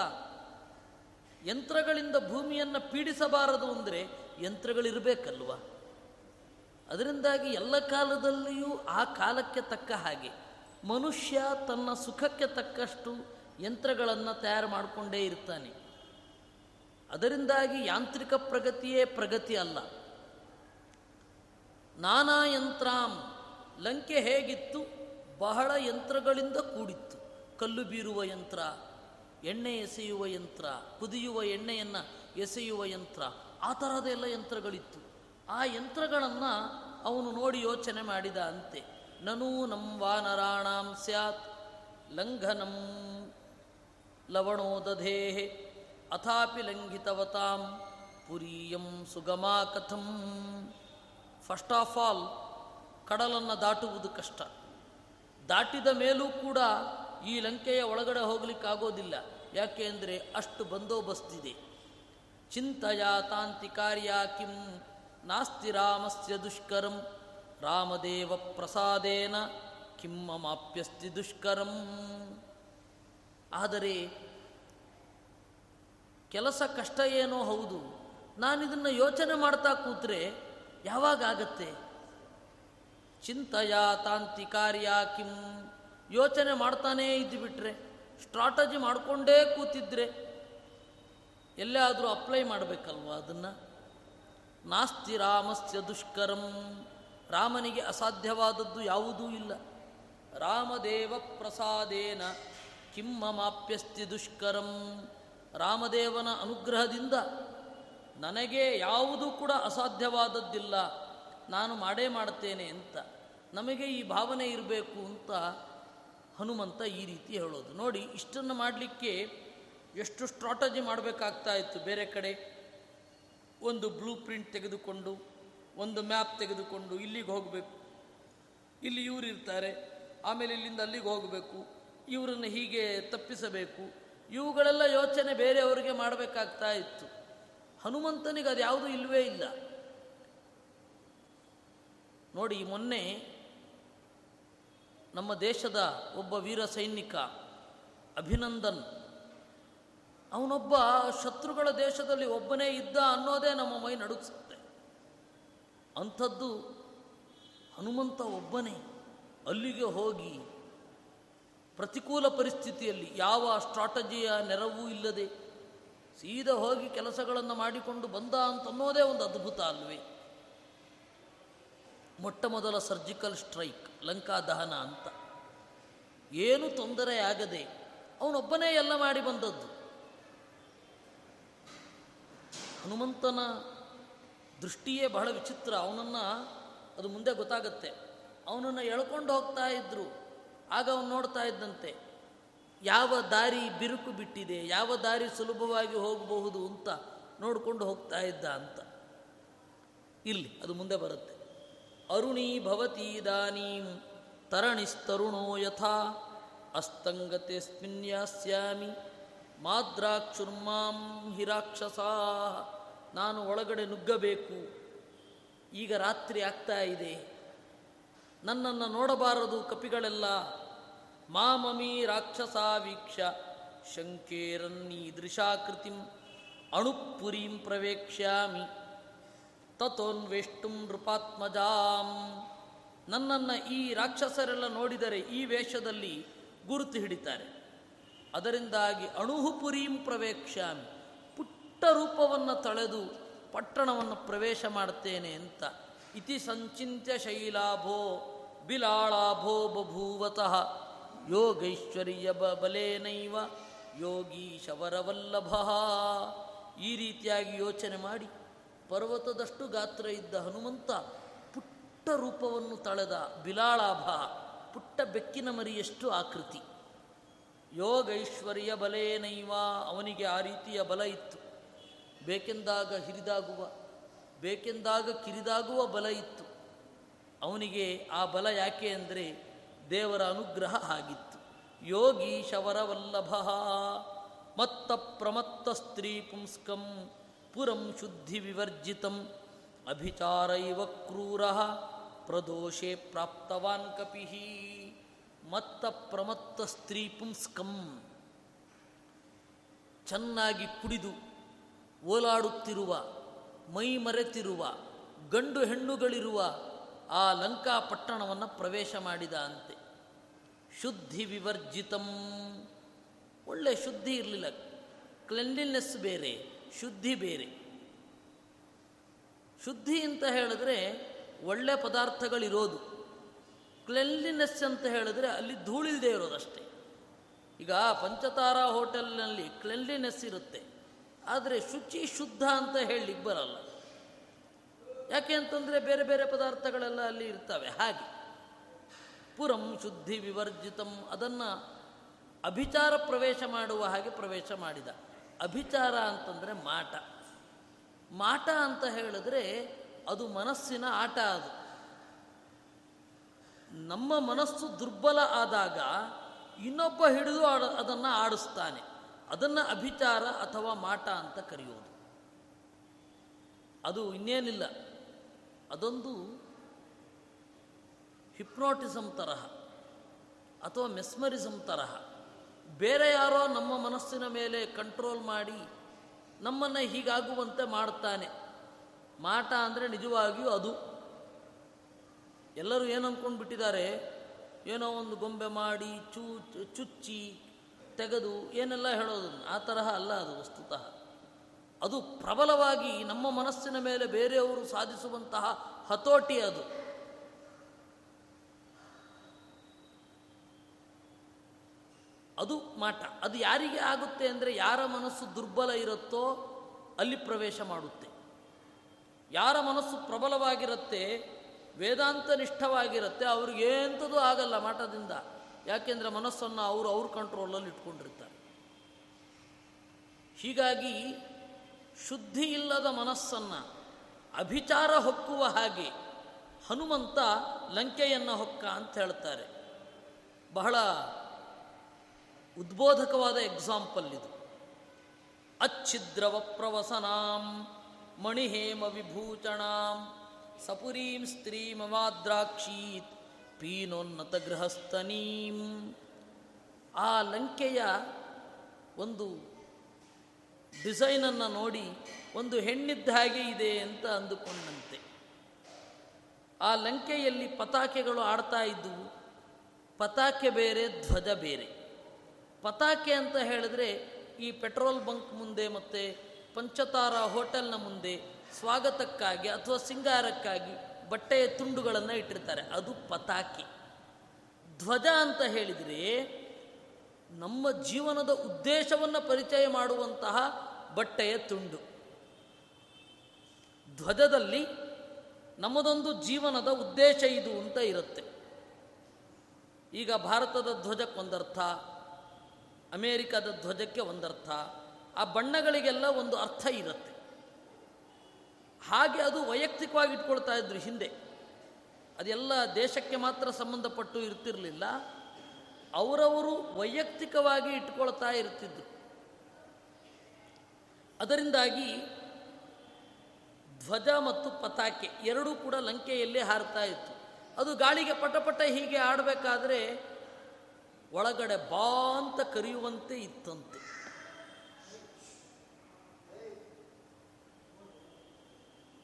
ಯಂತ್ರಗಳಿಂದ ಭೂಮಿಯನ್ನು ಪೀಡಿಸಬಾರದು ಅಂದರೆ ಯಂತ್ರಗಳಿರಬೇಕಲ್ವ? ಅದರಿಂದಾಗಿ ಎಲ್ಲ ಕಾಲದಲ್ಲಿಯೂ ಆ ಕಾಲಕ್ಕೆ ತಕ್ಕ ಹಾಗೆ ಮನುಷ್ಯ ತನ್ನ ಸುಖಕ್ಕೆ ತಕ್ಕಷ್ಟು ಯಂತ್ರಗಳನ್ನು ತಯಾರು ಮಾಡಿಕೊಂಡೇ ಇರ್ತಾನೆ. ಅದರಿಂದಾಗಿ ಯಾಂತ್ರಿಕ ಪ್ರಗತಿಯೇ ಪ್ರಗತಿ ಅಲ್ಲ. ನಾನಾ ಯಂತ್ರಾಂ ಲಂಕೆ ಹೇಗಿತ್ತು? ಬಹಳ ಯಂತ್ರಗಳಿಂದ ಕೂಡಿತ್ತು. ಕಲ್ಲು ಬೀರುವ ಯಂತ್ರ, ಎಣ್ಣೆ ಎಸೆಯುವ ಯಂತ್ರ, ಕುದಿಯುವ ಎಣ್ಣೆಯನ್ನು ಎಸೆಯುವ ಯಂತ್ರ, ಆ ಥರದೆಲ್ಲ ಯಂತ್ರಗಳಿತ್ತು. ಆ ಯಂತ್ರಗಳನ್ನು ಅವನು ನೋಡಿ ಯೋಚನೆ ಮಾಡಿದ ಅಂತೆ. ನನೂ ವಾನರಾಣಾಂ ಸ್ಯಾತ್, ಲಂಘನಂ ಲವಣೋದಧೇ ಅಥಾಪಿ ಲಂಘಿತವತಾಂ ಪುರಿಯಂ ಸುಗಮಾ ಕಥಂ ಫಸ್ಟ್ ಆಫ್ ಆಲ್ ಕಡಲನ್ನು ದಾಟುವುದು ಕಷ್ಟ. ದಾಟಿದ ಮೇಲೂ ಕೂಡ ಈ ಲಂಕೆಯ ಒಳಗಡೆ ಹೋಗಲಿಕ್ಕಾಗೋದಿಲ್ಲ. ಯಾಕೆ ಅಂದರೆ ಅಷ್ಟು ಬಂದೋಬಸ್ತಿದೆ. ಚಿಂತೆಯ ತಾಂತಿಕಾರ್ಯ ಕಿಂ ನಾಸ್ತಿ ರಾಮಸ್ಯ ದುಷ್ಕರಂ. ರಾಮದೇವ ಪ್ರಸಾದೇನ ಕಿಮ್ಮಮಾಪ್ಯಸ್ತಿ ದುಷ್ಕರಂ. ಆದರೆ ಕೆಲಸ ಕಷ್ಟ ಏನೋ ಹೌದು. ನಾನಿದನ್ನು ಯೋಚನೆ ಮಾಡ್ತಾ ಕೂತ್ರೆ ಯಾವಾಗ ಆಗತ್ತೆ? ತಾಂತಿ ಕಾರ್ಯ ಕಿಂ ಯೋಚನೆ ಮಾಡ್ತಾನೇ ಇದ್ದುಬಿಟ್ರೆ ಸ್ಟ್ರಾಟಜಿ ಮಾಡಿಕೊಂಡೇ ಕೂತಿದ್ರೆ ಎಲ್ಲೇ ಆದರೂ ಅಪ್ಲೈ ಮಾಡಬೇಕಲ್ವ ಅದನ್ನು? ನಾಸ್ತಿ ರಾಮಸ್ಯ ದುಷ್ಕರಂ. ರಾಮನಿಗೆ ಅಸಾಧ್ಯವಾದದ್ದು ಯಾವುದೂ ಇಲ್ಲ. ರಾಮದೇವ ಪ್ರಸಾದೇನ ಕಿಮ್ಮಮಾಪ್ಯಸ್ತಿ ದುಷ್ಕರಂ. ರಾಮದೇವನ ಅನುಗ್ರಹದಿಂದ ನನಗೆ ಯಾವುದೂ ಕೂಡ ಅಸಾಧ್ಯವಾದದ್ದಿಲ್ಲ. ನಾನು ಮಾಡೇ ಮಾಡ್ತೇನೆ ಅಂತ. ನಮಗೆ ಈ ಭಾವನೆ ಇರಬೇಕು ಅಂತ ಹನುಮಂತ ಈ ರೀತಿ ಹೇಳೋದು. ನೋಡಿ, ಇಷ್ಟನ್ನು ಮಾಡಲಿಕ್ಕೆ ಎಷ್ಟು ಸ್ಟ್ರಾಟಜಿ ಮಾಡಬೇಕಾಗ್ತಾ ಇತ್ತು ಬೇರೆ ಕಡೆ. ಒಂದು ಬ್ಲೂ ಪ್ರಿಂಟ್ ತೆಗೆದುಕೊಂಡು, ಒಂದು ಮ್ಯಾಪ್ ತೆಗೆದುಕೊಂಡು ಇಲ್ಲಿಗೆ ಹೋಗಬೇಕು. ಇಲ್ಲಿ ಇವರು ಇರ್ತಾರೆ, ಆಮೇಲೆ ಇಲ್ಲಿಂದ ಅಲ್ಲಿಗೆ ಹೋಗಬೇಕು. ಇವರನ್ನು ಹೀಗೆ ತಪ್ಪಿಸಬೇಕು. ಇವುಗಳೆಲ್ಲ ಯೋಚನೆ ಬೇರೆಯವರಿಗೆ ಮಾಡಬೇಕಾಗ್ತಾ ಇತ್ತು. ಹನುಮಂತನಿಗೆ ಅದು ಯಾವುದೂ ಇಲ್ಲವೇ ಇಲ್ಲ. ನೋಡಿ, ಮೊನ್ನೆ ನಮ್ಮ ದೇಶದ ಒಬ್ಬ ವೀರ ಸೈನಿಕ ಅಭಿನಂದನ್ ಅವನೊಬ್ಬ ಶತ್ರುಗಳ ದೇಶದಲ್ಲಿ ಒಬ್ಬನೇ ಇದ್ದ ಅನ್ನೋದೇ ನಮ್ಮ ಮೈ ನಡುಗಿಸುತ್ತೆ. ಅಂಥದ್ದು ಹನುಮಂತ ಒಬ್ಬನೇ ಅಲ್ಲಿಗೆ ಹೋಗಿ ಪ್ರತಿಕೂಲ ಪರಿಸ್ಥಿತಿಯಲ್ಲಿ ಯಾವ ಸ್ಟ್ರಾಟಜಿಯ ನೆರವೂ ಇಲ್ಲದೆ ಸೀದಾ ಹೋಗಿ ಕೆಲಸಗಳನ್ನು ಮಾಡಿಕೊಂಡು ಬಂದ ಅಂತನ್ನೋದೇ ಒಂದು ಅದ್ಭುತ ಅಲ್ವೇ? ಮೊಟ್ಟ ಮೊದಲ ಸರ್ಜಿಕಲ್ ಸ್ಟ್ರೈಕ್, ಲಂಕಾ ದಹನ ಅಂತ. ಏನು ತೊಂದರೆ ಆಗದೆ ಅವನೊಬ್ಬನೇ ಎಲ್ಲ ಮಾಡಿ ಬಂದದ್ದು. ಹನುಮಂತನ ದೃಷ್ಟಿಯೇ ಬಹಳ ವಿಚಿತ್ರ. ಅವನನ್ನು ಅದು ಮುಂದೆ ಗೊತ್ತಾಗತ್ತೆ. ಅವನನ್ನು ಎಳ್ಕೊಂಡು ಹೋಗ್ತಾ ಇದ್ದರು ಆಗ ಅವನು ನೋಡ್ತಾ ಇದ್ದಂತೆ, ಯಾವ ದಾರಿ ಬಿರುಕು ಬಿಟ್ಟಿದೆ, ಯಾವ ದಾರಿ ಸುಲಭವಾಗಿ ಹೋಗಬಹುದು ಅಂತ ನೋಡಿಕೊಂಡು ಹೋಗ್ತಾ ಇದ್ದ ಅಂತ. ಇಲ್ಲಿ ಅದು ಮುಂದೆ ಬರುತ್ತೆ. ಅರುಣಿ ಭವತಿ ದಾನೀಂ ತರಣಿಸ್ತರುಣೋ ಯಥಾ, ಅಸ್ತಂಗತೆ ಸ್ಮಿನ್ಯಾಸ್ಯಾಮಿ ಮಾದ್ರಾಕ್ಷುರ್ಮಾಂ ಹಿರಾಕ್ಷಸಾ, ನಾನು ಒಳಗಡೆ ನುಗ್ಗಬೇಕು. ಈಗ ರಾತ್ರಿ ಆಗ್ತಾ ಇದೆ. ನನ್ನನ್ನು ನೋಡಬಾರದು ಕಪಿಗಳೆಲ್ಲ. ಮಾಮಮಿ ರಾಕ್ಷಸ ವೀಕ್ಷ ಶಂಕೇರನ್ನೀದೃಶಾಕೃತಿಂ ಅಣುಪುರೀಂ ಪ್ರವೇಕ್ಷ್ಯಾಮಿ. ತಥೋನ್ವೇಷ್ಟು ನೃಪಾತ್ಮಜಾಂ. ನನ್ನನ್ನು ಈ ರಾಕ್ಷಸರೆಲ್ಲ ನೋಡಿದರೆ ಈ ವೇಷದಲ್ಲಿ ಗುರುತು ಹಿಡಿತಾರೆ. ಅದರಿಂದಾಗಿ ಅಣುಹುಪುರೀಂ ಪ್ರವೇಕ್ಷಾಮಿ ಪುಟ್ಟ ರೂಪವನ್ನು ತಳೆದು ಪಟ್ಟಣವನ್ನು ಪ್ರವೇಶ ಮಾಡ್ತೇನೆ ಅಂತ. ಇತಿ ಸಂಚಿತ್ಯ ಶೈಲಾಭೋ ಬಿಲಾಳಾಭೋ ಬಭೂವತಃ. ಯೋಗೈಶ್ವರ್ಯ ಬಲೇನೈವ ಯೋಗೀಶವರವಲ್ಲಭ ಈ ರೀತಿಯಾಗಿ ಯೋಚನೆ ಮಾಡಿ ಪರ್ವತದಷ್ಟು ಗಾತ್ರ ಇದ್ದ ಹನುಮಂತ ಪುಟ್ಟ ರೂಪವನ್ನು ತಳೆದ ಬಿಲಾಳಾಭ, ಪುಟ್ಟ ಬೆಕ್ಕಿನ ಮರಿಯಷ್ಟು ಆಕೃತಿ. ಯೋಗೈಶ್ವರ್ಯ ಬಲೇನೈವ ಅವನಿಗೆ ಆ ರೀತಿಯ ಬಲ ಇತ್ತು. ಬೇಕೆಂದಾಗ ಹಿರಿದಾಗುವ, ಬೇಕೆಂದಾಗ ಕಿರಿದಾಗುವ ಬಲ ಇತ್ತು. ಅವನಿಗೆ ಆ ಬಲ ಯಾಕೆ ಅಂದರೆ ದೇವರ ಅನುಗ್ರಹ ಆಗಿತ್ತು. ಯೋಗಿ ಶವರವಲ್ಲಭ. ಮತ್ತ ಪ್ರಮತ್ತ ಸ್ತ್ರೀ ಪುಂಸ್ಕಂ ಪುರಂ ಶುದ್ಧಿ ವಿವರ್ಜಿತಂ. ಅಭಿಚಾರೈವ ಕ್ರೂರ ಪ್ರದೋಷೆ ಪ್ರಾಪ್ತವಾನ್ ಕಪಿಹಿ ಮತ್ತ ಪ್ರಮತ್ತ ಸ್ತ್ರೀ ಪುಂಸ್ಕಂ ಚೆನ್ನಾಗಿ ಕುಡಿದು, ಓಲಾಡುತ್ತಿರುವ, ಮೈ ಮರೆತಿರುವ, ಗಂಡು ಹೆಣ್ಣುಗಳಿರುವ ಆ ಲಂಕಾ ಪಟ್ಟಣವನ್ನು ಪ್ರವೇಶ ಮಾಡಿದ ಅಂತೆ. ಶುದ್ಧಿ ವಿವರ್ಜಿತಂ. ಒಳ್ಳೆ ಶುದ್ಧಿ ಇರಲಿಲ್ಲ. ಕ್ಲೆನ್ಲಿನೆಸ್ ಬೇರೆ, ಶುದ್ಧಿ ಬೇರೆ. ಶುದ್ಧಿ ಅಂತ ಹೇಳಿದ್ರೆ ಒಳ್ಳೆ ಪದಾರ್ಥಗಳಿರೋದು. ಕ್ಲೆನ್ಲಿನೆಸ್ ಅಂತ ಹೇಳಿದ್ರೆ ಅಲ್ಲಿ ಧೂಳಿಲ್ಲದೆ ಇರೋದಷ್ಟೇ. ಈಗ ಪಂಚತಾರ ಹೋಟೆಲ್ನಲ್ಲಿ ಕ್ಲೆನ್ಲಿನೆಸ್ ಇರುತ್ತೆ. ಆದರೆ ಶುಚಿ ಶುದ್ಧ ಅಂತ ಹೇಳಲಿಕ್ಕೆ ಬರಲ್ಲ. ಯಾಕೆ ಅಂತಂದರೆ ಬೇರೆ ಬೇರೆ ಪದಾರ್ಥಗಳೆಲ್ಲ ಅಲ್ಲಿ ಇರ್ತವೆ. ಹಾಗೆ ಪುರಂ ಶುದ್ಧಿ ವಿವರ್ಜಿತಂ ಅದನ್ನು ಅಭಿಚಾರ ಪ್ರವೇಶ ಮಾಡುವ ಹಾಗೆ ಪ್ರವೇಶ ಮಾಡಿದ. ಅಭಿಚಾರ ಅಂತಂದರೆ ಮಾಟ. ಮಾಟ ಅಂತ ಹೇಳಿದ್ರೆ ಅದು ಮನಸ್ಸಿನ ಆಟ ಅದು. ನಮ್ಮ ಮನಸ್ಸು ದುರ್ಬಲ ಆದಾಗ ಇನ್ನೊಬ್ಬ ಹಿಡಿದು ಆಡ, ಅದನ್ನು ಆಡಿಸ್ತಾನೆ. ಅದನ್ನು ಅಭಿಚಾರ ಅಥವಾ ಮಾಟ ಅಂತ ಕರೆಯೋದು. ಅದು ಇನ್ನೇನಿಲ್ಲ. ಅದೊಂದು ಹಿಪ್ನೋಟಿಸಮ್ ತರಹ ಅಥವಾ ಮೆಸ್ಮರಿಸಮ್ ತರಹ. ಬೇರೆ ಯಾರೋ ನಮ್ಮ ಮನಸ್ಸಿನ ಮೇಲೆ ಕಂಟ್ರೋಲ್ ಮಾಡಿ ನಮ್ಮನ್ನು ಹೀಗಾಗುವಂತೆ ಮಾಡ್ತಾನೆ. ಮಾಟ ಅಂದರೆ ನಿಜವಾಗಿಯೂ ಅದು. ಎಲ್ಲರೂ ಏನು ಅಂದ್ಕೊಂಡು ಬಿಟ್ಟಿದ್ದಾರೆ? ಏನೋ ಒಂದು ಗೊಂಬೆ ಮಾಡಿ, ಚೂ, ಚುಚ್ಚಿ, ತೆಗೆದು ಏನೆಲ್ಲ ಹೇಳೋದು ಆ ತರಹ ಅಲ್ಲ ಅದು ವಸ್ತುತಃ. ಅದು ಪ್ರಬಲವಾಗಿ ನಮ್ಮ ಮನಸ್ಸಿನ ಮೇಲೆ ಬೇರೆಯವರು ಸಾಧಿಸುವಂತಹ ಹತೋಟಿ ಅದು. ಅದು ಮಾಟ. ಅದು ಯಾರಿಗೆ ಆಗುತ್ತೆ ಅಂದರೆ ಯಾರ ಮನಸ್ಸು ದುರ್ಬಲ ಇರುತ್ತೋ ಅಲ್ಲಿ ಪ್ರವೇಶ ಮಾಡುತ್ತೆ. ಯಾರ ಮನಸ್ಸು ಪ್ರಬಲವಾಗಿರುತ್ತೆ ವೇದಾಂತ ನಿಷ್ಠವಾಗಿರುತ್ತೆ ಅವ್ರಿಗೆ ಎಂಥದ್ದು ಆಗಲ್ಲ ಮಾಟದಿಂದ ಯಾಕೆಂದರೆ ಮನಸ್ಸನ್ನು ಅವರು ಅವ್ರ ಕಂಟ್ರೋಲಲ್ಲಿ ಇಟ್ಕೊಂಡಿರ್ತಾರೆ. ಹೀಗಾಗಿ ಶುದ್ಧಿ ಇಲ್ಲದ ಮನಸ್ಸನ್ನು ಅಭಿಚಾರ ಹೊಕ್ಕುವ ಹಾಗೆ ಹನುಮಂತ ಲಂಕೆಯನ್ನು ಹೊಕ್ಕ ಅಂತ ಹೇಳ್ತಾರೆ. ಬಹಳ ಉದ್ಬೋಧಕವಾದ ಎಕ್ಸಾಂಪಲ್ ಇದು. ಅಚ್ಛಿದ್ರವ ಪ್ರವಸನಾಂ ಮಣಿಹೇಮ ವಿಭೂಷಣಾಂ ಸಪುರೀಂ ಸ್ತ್ರೀಮವಾದ್ರಾಕ್ಷೀತ್ ಪೀನೋನ್ನತ ಗೃಹಸ್ಥನೀಂ ಆ ಲಂಕೆಯ ಒಂದು ಡಿಸೈನನ್ನು ನೋಡಿ ಒಂದು ಹೆಣ್ಣಿದ್ದ ಹಾಗೆ ಇದೆ ಅಂತ ಅಂದುಕೊಂಡಂತೆ. ಆ ಲಂಕೆಯಲ್ಲಿ ಪತಾಕೆಗಳು ಆಡ್ತಾ ಇದ್ದವು. ಪತಾಕೆ ಬೇರೆ, ಧ್ವಜ ಬೇರೆ. ಪತಾಕೆ ಅಂತ ಹೇಳಿದ್ರೆ ಈ ಪೆಟ್ರೋಲ್ ಬಂಕ್ ಮುಂದೆ ಮತ್ತು ಪಂಚತಾರಾ ಹೋಟೆಲ್ನ ಮುಂದೆ ಸ್ವಾಗತಕ್ಕಾಗಿ ಅಥವಾ ಸಿಂಗಾರಕ್ಕಾಗಿ ಬಟ್ಟೆಯ ತುಂಡುಗಳನ್ನು ಇಟ್ಟಿರ್ತಾರೆ. ಅದು ಪತಾಕಿ. ಧ್ವಜ ಅಂತ ಹೇಳಿದರೆ ನಮ್ಮ ಜೀವನದ ಉದ್ದೇಶವನ್ನು ಪರಿಚಯ ಮಾಡುವಂತಹ ಬಟ್ಟೆಯ ತುಂಡು. ಧ್ವಜದಲ್ಲಿ ನಮ್ಮದೊಂದು ಜೀವನದ ಉದ್ದೇಶ ಇದು ಅಂತ ಇರುತ್ತೆ. ಈಗ ಭಾರತದ ಧ್ವಜಕ್ಕೆ ಒಂದರ್ಥ, ಅಮೇರಿಕದ ಧ್ವಜಕ್ಕೆ ಒಂದರ್ಥ, ಆ ಬಣ್ಣಗಳಿಗೆಲ್ಲ ಒಂದು ಅರ್ಥ ಇರುತ್ತೆ. ಹಾಗೆ ಅದು ವೈಯಕ್ತಿಕವಾಗಿ ಇಟ್ಕೊಳ್ತಾ ಇದ್ರು ಹಿಂದೆ. ಅದೆಲ್ಲ ದೇಶಕ್ಕೆ ಮಾತ್ರ ಸಂಬಂಧಪಟ್ಟು ಇರ್ತಿರಲಿಲ್ಲ. ಅವರವರು ವೈಯಕ್ತಿಕವಾಗಿ ಇಟ್ಕೊಳ್ತಾ ಇರ್ತಿದ್ರು. ಅದರಿಂದಾಗಿ ಧ್ವಜ ಮತ್ತು ಪತಾಕೆ ಎರಡೂ ಕೂಡ ಲಂಕೆಯಲ್ಲಿ ಹಾರ್ತಾ ಇತ್ತು. ಅದು ಗಾಳಿಗೆ ಪಟಪಟ ಹೀಗೆ ಆಡಬೇಕಾದ್ರೆ ಒಳಗಡೆ ಬಾ ಅಂತ ಕರೆಯುವಂತೆ ಇತ್ತಂತೆ.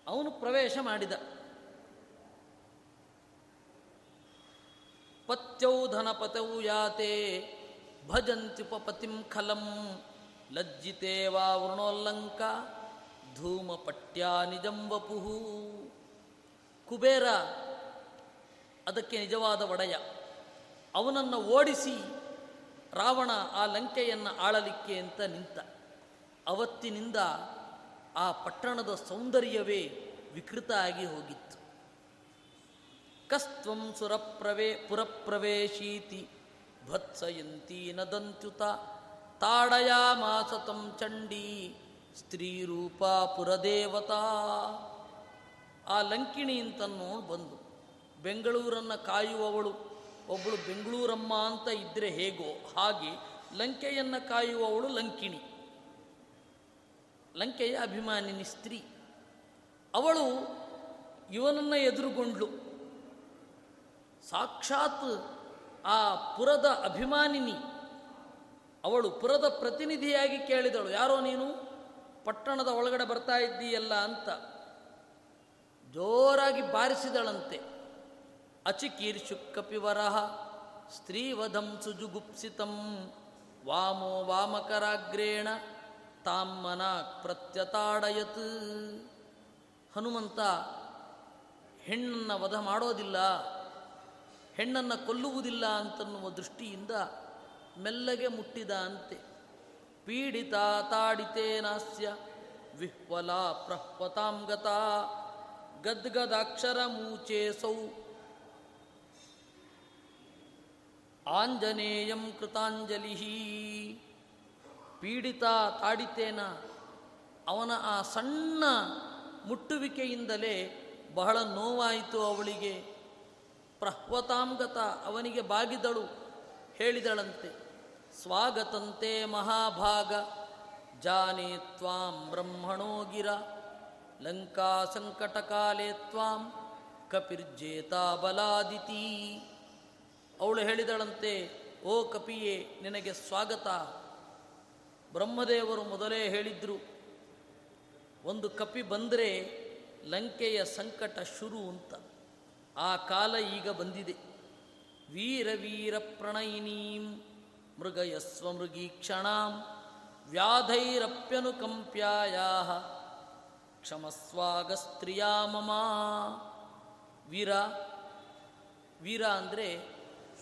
ಅವನು ಪ್ರವೇಶ ಮಾಡಿದ. ಪತ್ಯೌ ಧನಪತೌ ಯಾತೆ ಭಜಂತ್ಯುಪಪತಿಂ ಖಲಂ ಲಜ್ಜಿತೆ ವಾ ವೃಣೋಲ್ಲಂಕ ಧೂಮಪಟ್ಯಾ ನಿಜಂ ವಪುಹು ಕುಬೇರ ಅದಕ್ಕೆ ನಿಜವಾದ ಒಡೆಯ. ಅವನನ್ನು ಓಡಿಸಿ ರಾವಣ ಆ ಲಂಕೆಯನ್ನು ಆಳಲಿಕ್ಕೆ ಅಂತ ನಿಂತ. ಅವತ್ತಿನಿಂದ ಆ ಪಟ್ಟಣದ ಸೌಂದರ್ಯವೇ ವಿಕೃತ ಆಗಿ ಹೋಗಿತ್ತು. ಕಸ್ತ್ವಂ ಸುರಪ್ರವೇ ಪುರಪ್ರವೇಶೀತಿ ಭತ್ಸಯಂತಿ ನದಂತ್ಯುತ ತಾಡಯಾಮಾಸತಂ ಚಂಡೀ ಸ್ತ್ರೀರೂಪ ಪುರದೇವತಾ. ಆ ಲಂಕಿಣಿ ಅಂತನ್ನೋ ಬಂದು, ಬೆಂಗಳೂರನ್ನು ಕಾಯುವವಳು ಒಬ್ಬಳು ಬೆಂಗಳೂರಮ್ಮ ಅಂತ ಇದ್ದರೆ ಹೇಗೋ ಹಾಗೆ ಲಂಕೆಯನ್ನು ಕಾಯುವವಳು ಲಂಕಿಣಿ. ಲಂಕೆಯ ಅಭಿಮಾನಿನಿ ಸ್ತ್ರೀ. ಅವಳು ಇವನನ್ನು ಎದುರುಗೊಂಡ್ಳು ಸಾಕ್ಷಾತ್ ಆ ಪುರದ ಅಭಿಮಾನಿನಿ. ಅವಳು ಪುರದ ಪ್ರತಿನಿಧಿಯಾಗಿ ಕೇಳಿದಳು. ಯಾರೋ ನೀನು? ಪಟ್ಟಣದ ಒಳಗಡೆ ಬರ್ತಾ ಇದ್ದೀಯಲ್ಲ ಅಂತ. ಜೋರಾಗಿ ಬಾರಿಸಿದಳಂತೆ. ಅಚಿಕೀರ್ಷು ಕಪಿವರಹ ಸ್ತ್ರೀವಧಂ ಸುಜುಗುಪ್ಸಿತಂ ವಾಮೋ ವಾಮಕರಾಗ್ರೇಣ ತಾಮ್ಮನ ಪ್ರತ್ಯತಾಡಯತ್. ಹನುಮಂತ ಹೆಣ್ಣನ್ನು ವಧ ಮಾಡೋದಿಲ್ಲ, ಹೆಣ್ಣನ್ನು ಕೊಲ್ಲುವುದಿಲ್ಲ ಅಂತನ್ನುವ ದೃಷ್ಟಿಯಿಂದ ಮೆಲ್ಲಗೆ ಮುಟ್ಟಿದ ಅಂತೆ. ಪೀಡಿತ ತಾಡಿತೇನಾಸ್ಯ ವಿಹ್ವಲ ಪ್ರಹ್ವತಾಂ ಗತ, ಗದ್ಗದಾಕ್ಷರ ಮೂಚೇಸೌ ಆಂಜನೇಯಂ ಕೃತಾಂಜಲಿ ಪೀಡಿತ ತಾಡಿತೇನ, ಅವನ ಆ ಸಣ್ಣ ಮುಟ್ಟುವಿಕೆಯಿಂದಲೇ ಬಹಳ ನೋವಾಯಿತು ಅವಳಿಗೆ. ಪ್ರಹ್ವತಾಂಗತ ಅವನಿಗೆ ಬಾಗಿದಳು, ಹೇಳಿದಳಂತೆ, ಸ್ವಾಗತಂತೆ ಮಹಾಭಾಗ, ಜಾನೇ ತ್ವಾಂ ಬ್ರಹ್ಮಣೋ ಗಿರ, ಲಂಕಾ ಸಂಕಟಕಾಲೇ ತ್ವಾಂ ಕಪಿರ್ಜೇತಾ ಬಲಾದಿತಿ. ಅವಳು ಹೇಳಿದಳಂತೆ, ಓ ಕಪಿಯೇ, ನಿನಗೆ ಸ್ವಾಗತ ಬ್ರಹ್ಮದೇವರು ಮೊದಲೇ ಹೇಳಿದ್ರು, ಒಂದು ಕಪಿ ಬಂದರೆ ಲಂಕೆಯ ಸಂಕಟ ಶುರು ಅಂತ. ಆ ಕಾಲ ಈಗ ಬಂದಿದೆ. ವೀರ ವೀರ ಪ್ರಣಯಿನೀಂ ಮೃಗಯಸ್ವ ಮೃಗೀಕ್ಷಣಾಂ ವ್ಯಾಧೈರಪ್ಯನುಕಂಪ್ಯಾಯ ಕ್ಷಮಸ್ವಾಗಸ್ತ್ರಿಯಾ ಮಮ ವೀರ ವೀರ ಅಂದರೆ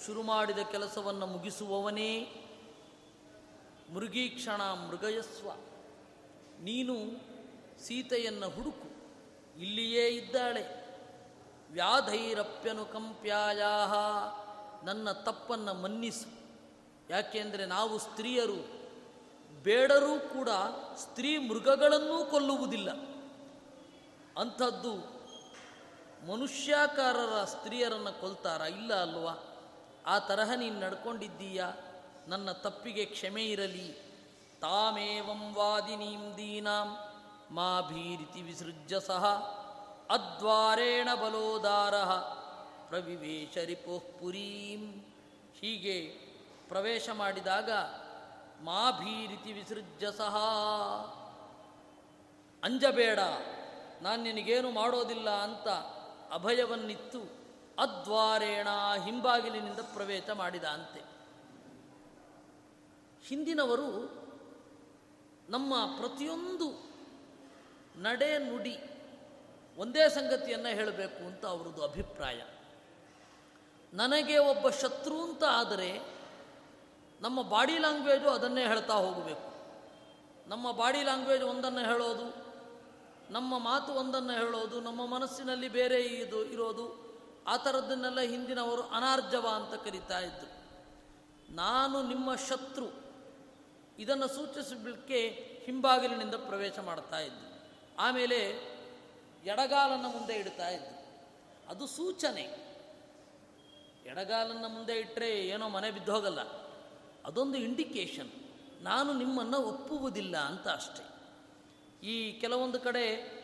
ಶುರು ಮಾಡಿದ ಕೆಲಸವನ್ನು ಮುಗಿಸುವವನೇ ಮೃಗೀಕ್ಷಣ ಮೃಗಯಸ್ವ. ನೀನು ಸೀತೆಯನ್ನು ಹುಡುಕು, ಇಲ್ಲಿಯೇ ಇದ್ದಾಳೆ. ವ್ಯಾಧೈರಪ್ಯನುಕಂಪ್ಯಾಯ ನನ್ನ ತಪ್ಪನ್ನು ಮನ್ನಿಸು. ಯಾಕೆಂದರೆ ನಾವು ಸ್ತ್ರೀಯರು, ಬೇಡರೂ ಕೂಡ ಸ್ತ್ರೀ ಮೃಗಗಳನ್ನೂ ಕೊಲ್ಲುವುದಿಲ್ಲ. ಅಂಥದ್ದು ಮನುಷ್ಯಾಕಾರರ ಸ್ತ್ರೀಯರನ್ನು ಕೊಲ್ತಾರ? ಇಲ್ಲ ಅಲ್ವಾ? ಆ ತರಹ ನೀನು ನಡ್ಕೊಂಡಿದ್ದೀಯ? ನನ್ನ ತಪ್ಪಿಗೆ ಕ್ಷಮೆ ಇರಲಿ. ತಾಮೇವಂ ವಾದಿನೀಂ ದೀನಾಂ. ಮಾ ಭೀರಿತಿ ವಿಸೃಜ್ಯ ಸಹ ಅದ್ವಾರೇಣ ಬಲೋದಾರ. ಪ್ರವಿವೇಶ ಪುರೀಂ. ಹೀಗೆ ಪ್ರವೇಶ ಮಾಡಿದಾಗ ಮಾ ಭೀರಿತಿ ವಿಸೃಜ್ಯ ಸಹ ಅಂಜಬೇಡ, ನಾನು ನಿನಗೇನು ಮಾಡೋದಿಲ್ಲ ಅಂತ ಅಭಯವನ್ನಿತ್ತು. ಅದ್ವಾರೇಣ ಹಿಂಬಾಗಿಲಿನಿಂದ ಪ್ರವೇಶ ಮಾಡಿದ ಅಂತೆ. ಹಿಂದಿನವರು ನಮ್ಮ ಪ್ರತಿಯೊಂದು ನಡೆ ನುಡಿ ಒಂದೇ ಸಂಗತಿಯನ್ನು ಹೇಳಬೇಕು ಅಂತ ಅವರದ್ದು ಅಭಿಪ್ರಾಯ. ನನಗೆ ಒಬ್ಬ ಶತ್ರು ಅಂತ ಆದರೆ ನಮ್ಮ ಬಾಡಿ ಲ್ಯಾಂಗ್ವೇಜು ಅದನ್ನೇ ಹೇಳ್ತಾ ಹೋಗಬೇಕು. ನಮ್ಮ ಬಾಡಿ ಲ್ಯಾಂಗ್ವೇಜ್ ಒಂದನ್ನು ಹೇಳೋದು, ನಮ್ಮ ಮಾತು ಒಂದನ್ನು ಹೇಳೋದು, ನಮ್ಮ ಮನಸ್ಸಿನಲ್ಲಿ ಬೇರೆ ಇದು ಇರೋದು, ಆ ಥರದ್ದನ್ನೆಲ್ಲ ಹಿಂದಿನವರು ಅನಾರ್ಜವ ಅಂತ ಕರೀತಾ ಇದ್ದರು ನಾನು ನಿಮ್ಮ ಶತ್ರು. ಇದನ್ನು ಸೂಚಿಸಲಿಕ್ಕೆ ಹಿಂಬಾಗಿಲಿನಿಂದ ಪ್ರವೇಶ ಮಾಡ್ತಾ ಇದ್ದು ಆಮೇಲೆ ಎಡಗಾಲನ್ನು ಮುಂದೆ ಇಡ್ತಾ ಇದ್ದು ಅದು ಸೂಚನೆ. ಎಡಗಾಲನ್ನು ಮುಂದೆ ಇಟ್ಟರೆ ಏನೋ ಮನೆ ಬಿದ್ದೋಗಲ್ಲ. ಅದೊಂದು ಇಂಡಿಕೇಶನ್ ನಾನು ನಿಮ್ಮನ್ನು ಒಪ್ಪುವುದಿಲ್ಲ ಅಂತ ಅಷ್ಟೇ. ಈ ಕೆಲವೊಂದು ಕಡೆ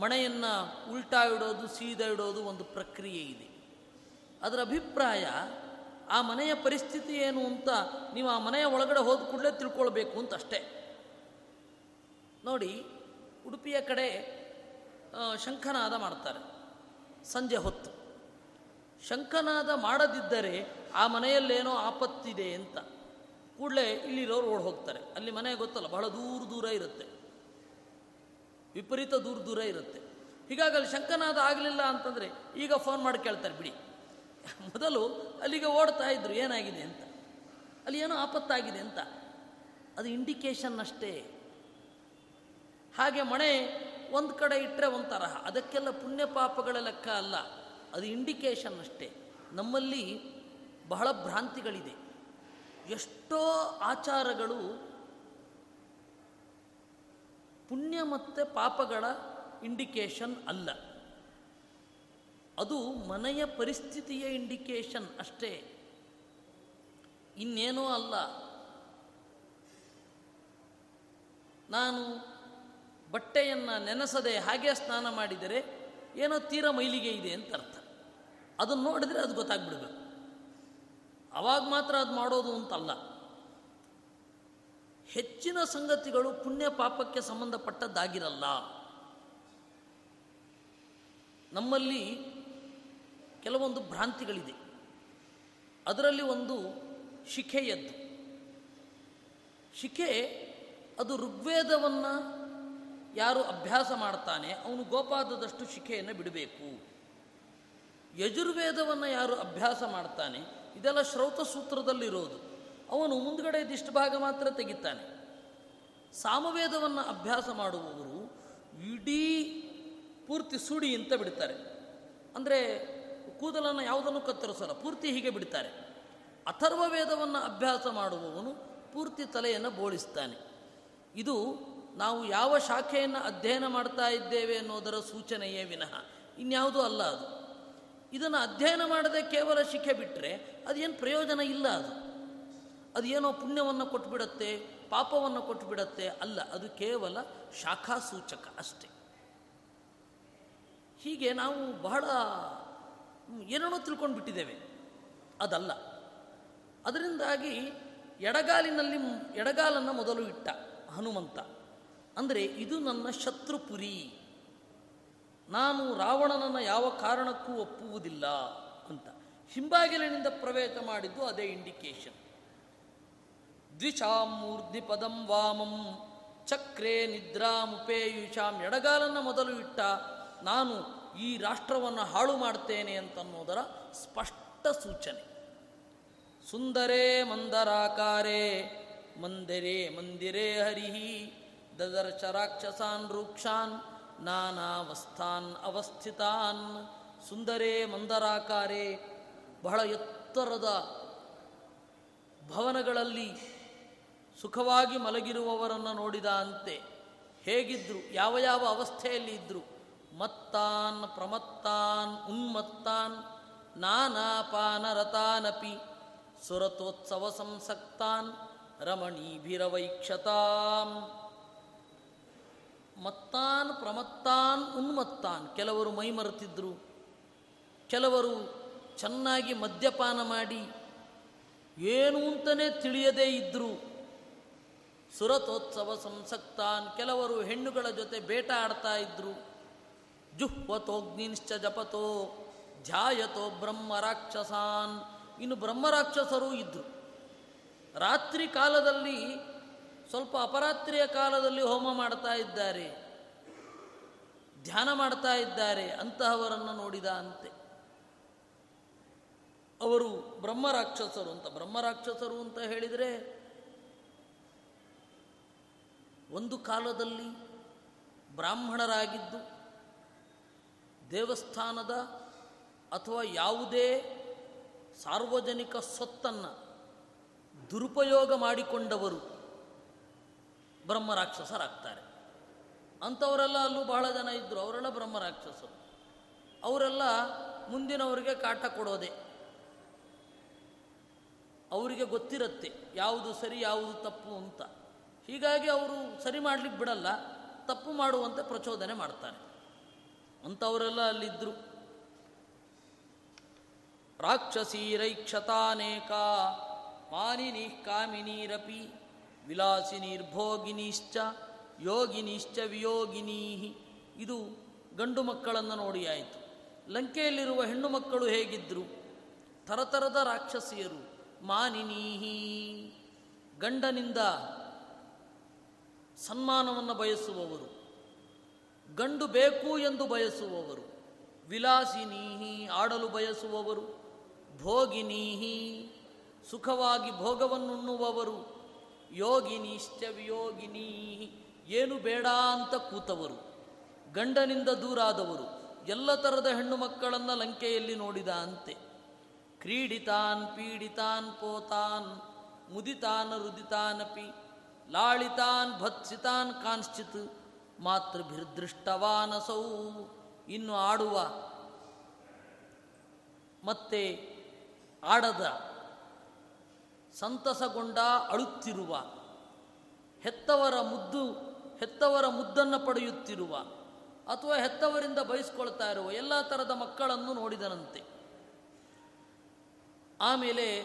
ಮಣೆಯನ್ನು ಉಲ್ಟಾ ಇಡೋದು ಸೀದಾ ಇಡೋದು ಒಂದು ಪ್ರಕ್ರಿಯೆ ಇದೆ. ಅದರ ಅಭಿಪ್ರಾಯ ಆ ಮನೆಯ ಪರಿಸ್ಥಿತಿ ಏನು ಅಂತ ನೀವು ಆ ಮನೆಯ ಒಳಗಡೆ ಹೋದ ಕೂಡಲೇ ತಿಳ್ಕೊಳ್ಬೇಕು ಅಂತ ಅಷ್ಟೇ. ನೋಡಿ, ಉಡುಪಿಯ ಕಡೆ ಶಂಖನಾದ ಮಾಡ್ತಾರೆ. ಸಂಜೆ ಹೊತ್ತು. ಶಂಖನಾದ ಮಾಡದಿದ್ದರೆ ಆ ಮನೆಯಲ್ಲೇನೋ ಆಪತ್ತಿದೆ ಅಂತ. ಕೂಡಲೇ ಇಲ್ಲಿರೋರು ಓಡ್ ಹೋಗ್ತಾರೆ. ಅಲ್ಲಿ ಮನೆ ಗೊತ್ತಲ್ಲ, ಬಹಳ ದೂರ ದೂರ ಇರುತ್ತೆ. ವಿಪರೀತ ದೂರ ದೂರ ಇರುತ್ತೆ. ಹೀಗಾಗಿ ಅಲ್ಲಿ ಶಂಕನಾದ ಆಗಲಿಲ್ಲ ಅಂತಂದರೆ ಈಗ ಫೋನ್ ಮಾಡಿ ಕೇಳ್ತಾರೆ, ಬಿಡಿ. ಮೊದಲು ಅಲ್ಲಿಗೆ ಓಡ್ತಾ ಇದ್ರು, ಏನಾಗಿದೆ ಅಂತ. ಅಲ್ಲಿ ಏನೋ ಆಪತ್ತಾಗಿದೆ ಅಂತ. ಅದು ಇಂಡಿಕೇಶನ್ ಅಷ್ಟೇ. ಹಾಗೆ ಮಣೆ ಒಂದು ಕಡೆ ಇಟ್ಟರೆ ಒಂದು ತರಹ. ಅದಕ್ಕೆಲ್ಲ ಪುಣ್ಯ ಪಾಪಗಳ ಲೆಕ್ಕ ಅಲ್ಲ. ಅದು ಇಂಡಿಕೇಶನ್ ಅಷ್ಟೇ. ನಮ್ಮಲ್ಲಿ ಬಹಳ ಭ್ರಾಂತಿಗಳಿದೆ. ಎಷ್ಟೋ ಆಚಾರಗಳು ಪುಣ್ಯ ಮತ್ತು ಪಾಪಗಳ ಇಂಡಿಕೇಶನ್ ಅಲ್ಲ. ಅದು ಮನೆಯ ಪರಿಸ್ಥಿತಿಯ ಇಂಡಿಕೇಶನ್ ಅಷ್ಟೇ. ಇನ್ನೇನೂ ಅಲ್ಲ. ನಾನು ಬಟ್ಟೆಯನ್ನು ನೆನೆಸದೆ ಹಾಗೆ ಸ್ನಾನ ಮಾಡಿದರೆ ಏನೋ ತೀರ ಮೈಲಿಗೆ ಇದೆ ಅಂತ ಅರ್ಥ. ಅದನ್ನು ನೋಡಿದರೆ ಅದು ಗೊತ್ತಾಗ್ಬಿಡ್ಬೇಕು. ಅವಾಗ ಮಾತ್ರ ಅದು ಮಾಡೋದು ಅಂತಲ್ಲ. ಹೆಚ್ಚಿನ ಸಂಗತಿಗಳು ಪುಣ್ಯ ಪಾಪಕ್ಕೆ ಸಂಬಂಧಪಟ್ಟದ್ದಾಗಿರಲ್ಲ. ನಮ್ಮಲ್ಲಿ ಕೆಲವೊಂದು ಭ್ರಾಂತಿಗಳಿದೆ. ಅದರಲ್ಲಿ ಒಂದು ಶಿಖೆಯದ್ದು. ಶಿಖೆ ಅದು ಋಗ್ವೇದವನ್ನು ಯಾರು ಅಭ್ಯಾಸ ಮಾಡ್ತಾನೆ, ಅವನು ಗೋಪಾದದಷ್ಟು ಶಿಖೆಯನ್ನು ಬಿಡಬೇಕು. ಯಜುರ್ವೇದವನ್ನು ಯಾರು ಅಭ್ಯಾಸ ಮಾಡ್ತಾನೆ, ಇದೆಲ್ಲ ಶ್ರೌತ ಸೂತ್ರದಲ್ಲಿರೋದು. ಅವನು ಮುಂದ್ಗಡೆ ಇದಿಷ್ಟು ಭಾಗ ಮಾತ್ರ ತೆಗಿತಾನೆ. ಸಾಮವೇದವನ್ನು ಅಭ್ಯಾಸ ಮಾಡುವವರು ಇಡೀ ಪೂರ್ತಿ ಸುಡಿ ಅಂತ ಬಿಡ್ತಾರೆ. ಅಂದರೆ ಕೂದಲನ್ನು ಯಾವುದನ್ನು ಕತ್ತರಿಸಲ್ಲ, ಪೂರ್ತಿ ಹೀಗೆ ಬಿಡ್ತಾರೆ. ಅಥರ್ವ ವೇದವನ್ನು ಅಭ್ಯಾಸ ಮಾಡುವವನು ಪೂರ್ತಿ ತಲೆಯನ್ನು ಬೋಳಿಸ್ತಾನೆ. ಇದು ನಾವು ಯಾವ ಶಾಖೆಯನ್ನು ಅಧ್ಯಯನ ಮಾಡ್ತಾ ಇದ್ದೇವೆ ಅನ್ನೋದರ ಸೂಚನೆಯೇ ವಿನಃ. ಇನ್ಯಾವುದೂ ಅಲ್ಲ ಅದು. ಇದನ್ನು ಅಧ್ಯಯನ ಮಾಡದೆ ಕೇವಲ ಶಿಖೆ ಬಿಟ್ಟರೆ ಅದೇನು ಪ್ರಯೋಜನ ಇಲ್ಲ ಅದು. ಅದೇನೋ ಪುಣ್ಯವನ್ನು ಕೊಟ್ಟುಬಿಡತ್ತೆ ಪಾಪವನ್ನು ಕೊಟ್ಟುಬಿಡತ್ತೆ ಅಲ್ಲ, ಅದು ಕೇವಲ ಶಾಖಾ ಸೂಚಕ ಅಷ್ಟೇ. ಹೀಗೆ ನಾವು ಬಹಳ ಏನೇನೋ ತಿಳ್ಕೊಂಡು ಬಿಟ್ಟಿದ್ದೇವೆ ಅದಲ್ಲ. ಅದರಿಂದಾಗಿ ಎಡಗಾಲಿನಲ್ಲಿ ಎಡಗಾಲನ್ನು ಮೊದಲು ಇಟ್ಟ ಹನುಮಂತ. ಅಂದರೆ ಇದು ನನ್ನ ಶತ್ರುಪುರಿ. ನಾನು ರಾವಣನನ್ನು ಯಾವ ಕಾರಣಕ್ಕೂ ಒಪ್ಪುವುದಿಲ್ಲ ಅಂತ. ಹಿಂಬಾಗಿಲಿನಿಂದ ಪ್ರವೇಶ ಮಾಡಿದ್ದು ಅದೇ ಇಂಡಿಕೇಶನ್ ದ್ವಿಷಾಂ ಮೂರ್ಧಿ ಪದಂ ವಾಮಂ ಚಕ್ರೇ ನಿದ್ರಾಮುಪೇಯುಷಾಂ. ಎಡಗಾಲನ್ನು ಮೊದಲು ಇಟ್ಟ ನಾನು ಈ ರಾಷ್ಟ್ರವನ್ನು ಹಾಳು ಮಾಡ್ತೇನೆ ಅಂತನ್ನೋದರ ಸ್ಪಷ್ಟ ಸೂಚನೆ. ಸುಂದರೇ ಮಂದರಾಕಾರೇ, ಮಂದಿರೇ ಮಂದಿರೇ ಹರಿಹಿ, ದದರ್ಶ ರಾಕ್ಷಸಾನ್ ರೂಕ್ಷಾನ್, ನಾನಾವಸ್ಥಾನ್ ಅವಸ್ಥಿತಾನ್. ಸುಂದರೇ ಮಂದರಾಕಾರೇ, ಬಹಳ ಎತ್ತರದ ಭವನಗಳಲ್ಲಿ ಸುಖವಾಗಿ ಮಲಗಿರುವವರನ್ನು ನೋಡಿದ ಅಂತೆ. ಹೇಗಿದ್ರು, ಯಾವ ಯಾವ ಅವಸ್ಥೆಯಲ್ಲಿ ಇದ್ದರು ಮತ್ತಾನ್ ಪ್ರಮತ್ತಾನ್ ಉನ್ಮತ್ತಾನ್ ನಾನಾಪಾನರತಾನಪಿ ಸುರತೋತ್ಸವ ಸಂಸಕ್ತಾನ್ ರಮಣೀಭಿರವೈಕ್ಷತಾಂ. ಮತ್ತಾನ್ ಪ್ರಮತ್ತಾನ್ ಉನ್ಮತ್ತಾನ್ ಕೆಲವರು ಮೈ ಮರೆತಿದ್ರು ಕೆಲವರು ಚೆನ್ನಾಗಿ ಮದ್ಯಪಾನ ಮಾಡಿ ಏನು ಅಂತಲೇ ತಿಳಿಯದೇ ಇದ್ದರು ಸುರತೋತ್ಸವ ಸಂಸಕ್ತಾನ್ ಕೆಲವರು ಹೆಣ್ಣುಗಳ ಜೊತೆ ಬೇಟ ಆಡ್ತಾ ಇದ್ರು. ಜುಹ್ವತೋಗ್ನಿಶ್ಚ ಜಪತೋ, ಧ್ಯಾಯತೋ ಬ್ರಹ್ಮ ರಾಕ್ಷಸಾನ್. ಇನ್ನು ಬ್ರಹ್ಮರಾಕ್ಷಸರೂ ಇದ್ದರು ರಾತ್ರಿ ಕಾಲದಲ್ಲಿ, ಸ್ವಲ್ಪ ಅಪರಾತ್ರಿಯ ಕಾಲದಲ್ಲಿ ಹೋಮ ಮಾಡ್ತಾ ಇದ್ದಾರೆ, ಧ್ಯಾನ ಮಾಡ್ತಾ ಇದ್ದಾರೆ ಅಂತಹವರನ್ನು ನೋಡಿದ ಅಂತೆ. ಅವರು ಬ್ರಹ್ಮರಾಕ್ಷಸರು ಅಂತ ಬ್ರಹ್ಮರಾಕ್ಷಸರು ಅಂತ ಹೇಳಿದರೆ, ಒಂದು ಕಾಲದಲ್ಲಿ ಬ್ರಾಹ್ಮಣರಾಗಿದ್ದು ದೇವಸ್ಥಾನದ ಅಥವಾ ಯಾವುದೇ ಸಾರ್ವಜನಿಕ ಸ್ವತ್ತನ್ನು ದುರುಪಯೋಗ ಮಾಡಿಕೊಂಡವರು ಬ್ರಹ್ಮರಾಕ್ಷಸರಾಗ್ತಾರೆ. ಅಂಥವರೆಲ್ಲ ಅಲ್ಲೂ ಬಹಳ ಜನ ಇದ್ದರು ಅವರೆಲ್ಲ ಬ್ರಹ್ಮರಾಕ್ಷಸರು. ಅವರೆಲ್ಲ ಮುಂದಿನವರಿಗೆ ಕಾಟ ಕೊಡೋದೆ. ಅವರಿಗೆ ಗೊತ್ತಿರುತ್ತೆ, ಯಾವುದು ಸರಿ, ಯಾವುದು ತಪ್ಪು ಅಂತ. ಹೀಗಾಗಿ ಅವರು ಸರಿ ಮಾಡಲಿಕ್ಕೆ ಬಿಡಲ್ಲ, ತಪ್ಪು ಮಾಡುವಂತೆ ಪ್ರಚೋದನೆ ಮಾಡ್ತಾರೆ. ಅಂಥವರೆಲ್ಲ ಅಲ್ಲಿದ್ದರು ರಾಕ್ಷಸೀರೈಕ್ಷತಾನೇಕ ಮಾನಿನಿ ಕಾಮಿನೀರಪಿ, ವಿಲಾಸಿನೀರ್ಭೋಗಿನೀಶ್ಚ, ಯೋಗಿನೀಶ್ಚ ವಿಯೋಗಿನೀ ಇದು ಗಂಡು ಮಕ್ಕಳನ್ನು ನೋಡಿ ಆಯಿತು. ಲಂಕೆಯಲ್ಲಿರುವ ಹೆಣ್ಣು ಮಕ್ಕಳು ಹೇಗಿದ್ದರು ಥರಥರದ ರಾಕ್ಷಸಿಯರು, ಮಾನಿನೀಹಿ. ಗಂಡನಿಂದ ಸನ್ಮಾನವನ್ನು ಬಯಸುವವರು. ಗಂಡು ಬೇಕು ಎಂದು ಬಯಸುವವರು, ವಿಲಾಸಿನೀಹಿ ಆಡಲು ಬಯಸುವವರು, ಭೋಗಿನೀಹಿ ಸುಖವಾಗಿ ಭೋಗವನ್ನುಣ್ಣುವವರು, ಯೋಗಿನೀಶ್ಚ ವಿಯೋಗಿನೀ ಏನು ಬೇಡ ಅಂತ ಕೂತವರು. ಗಂಡನಿಂದ ದೂರಾದವರು, ಎಲ್ಲ ಥರದ ಹೆಣ್ಣು ಮಕ್ಕಳನ್ನು ಲಂಕೆಯಲ್ಲಿ ನೋಡಿದ ಅಂತೆ. ಕ್ರೀಡಿತಾನ್, ಪೀಡಿತಾನ್, ಪೋತಾನ್, ಮುದಿತಾನ್, ರುದಿತಾನಪಿ, ಲಾಳಿತಾನ್, ಭತ್ಸಿತಾನ್ ಕಾಂಶ್ಚಿತ್ ಮಾತೃಭಿರ್ದೃಷ್ಟವಾನಸೌ. ಇನ್ನು ಆಡುವ ಮತ್ತೆ ಆಡದ ಸಂತಸಗೊಂಡ ಅಳುತ್ತಿರುವ, ಹೆತ್ತವರ ಮುದ್ದು, ಹೆತ್ತವರ ಮುದ್ದನ್ನು ಪಡೆಯುತ್ತಿರುವ ಅಥವಾ ಹೆತ್ತವರಿಂದ ಬಯಸ್ಕೊಳ್ತಾ ಇರುವ ಎಲ್ಲ ಥರದ ಮಕ್ಕಳನ್ನು ನೋಡಿದನಂತೆ. ಆಮೇಲೆ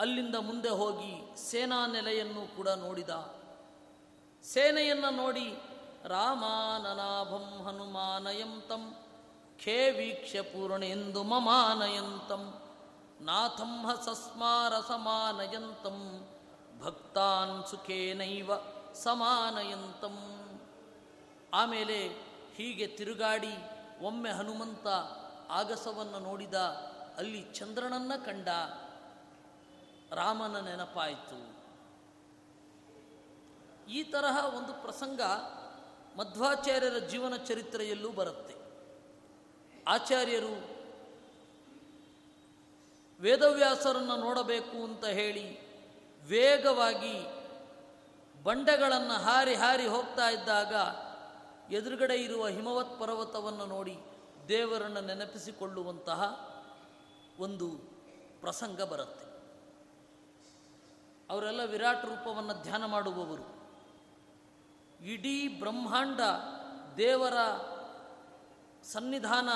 ಅಲ್ಲಿಂದ ಮುಂದೆ ಹೋಗಿ ಸೇನಾ ನೆಲೆಯನ್ನು ಕೂಡ ನೋಡಿದ. ಸೇನೆಯನ್ನು ನೋಡಿ ರಾಮಾನನಾಭಂ ಹನುಮಾನಯಂತಂ ಖೇ ವೀಕ್ಷ ಪೂರ್ಣೇಂದು ಮಮಾನಯಂತಂ, ನಾಥಂ ಹಸಸ್ಮಾರ ಸಮಾನಯಂತಂ, ಭಕ್ತಾನ್ ಸುಖೇನೈವ ಸಮಾನಯಂತಂ. ಆಮೇಲೆ ಹೀಗೆ ತಿರುಗಾಡಿ ಒಮ್ಮೆ ಹನುಮಂತ ಆಗಸವನ್ನು ನೋಡಿದ, ಅಲ್ಲಿ ಚಂದ್ರನನ್ನ ಕಂಡ. ರಾಮನ ನೆನಪಾಯಿತು. ಈ ತರಹ ಒಂದು ಪ್ರಸಂಗ ಮಧ್ವಾಚಾರ್ಯರ ಜೀವನ ಚರಿತ್ರೆಯಲ್ಲೂ ಬರುತ್ತೆ. ಆಚಾರ್ಯರು ವೇದವ್ಯಾಸರನ್ನು ನೋಡಬೇಕು ಅಂತ ಹೇಳಿ ವೇಗವಾಗಿ ಬಂಡೆಗಳನ್ನು ಹಾರಿ ಹಾರಿ ಹೋಗ್ತಾ ಇದ್ದಾಗ ಎದುರುಗಡೆ ಇರುವ ಹಿಮವತ್ ಪರ್ವತವನ್ನು ನೋಡಿ ದೇವರನ್ನು ನೆನಪಿಸಿಕೊಳ್ಳುವಂತಹ ಒಂದು ಪ್ರಸಂಗ ಬರುತ್ತೆ. ಅವರೆಲ್ಲ ವಿರಾಟ್ ರೂಪವನ್ನು ಧ್ಯಾನ ಮಾಡುವವರು. ಇಡೀ ಬ್ರಹ್ಮಾಂಡ ದೇವರ ಸನ್ನಿಧಾನ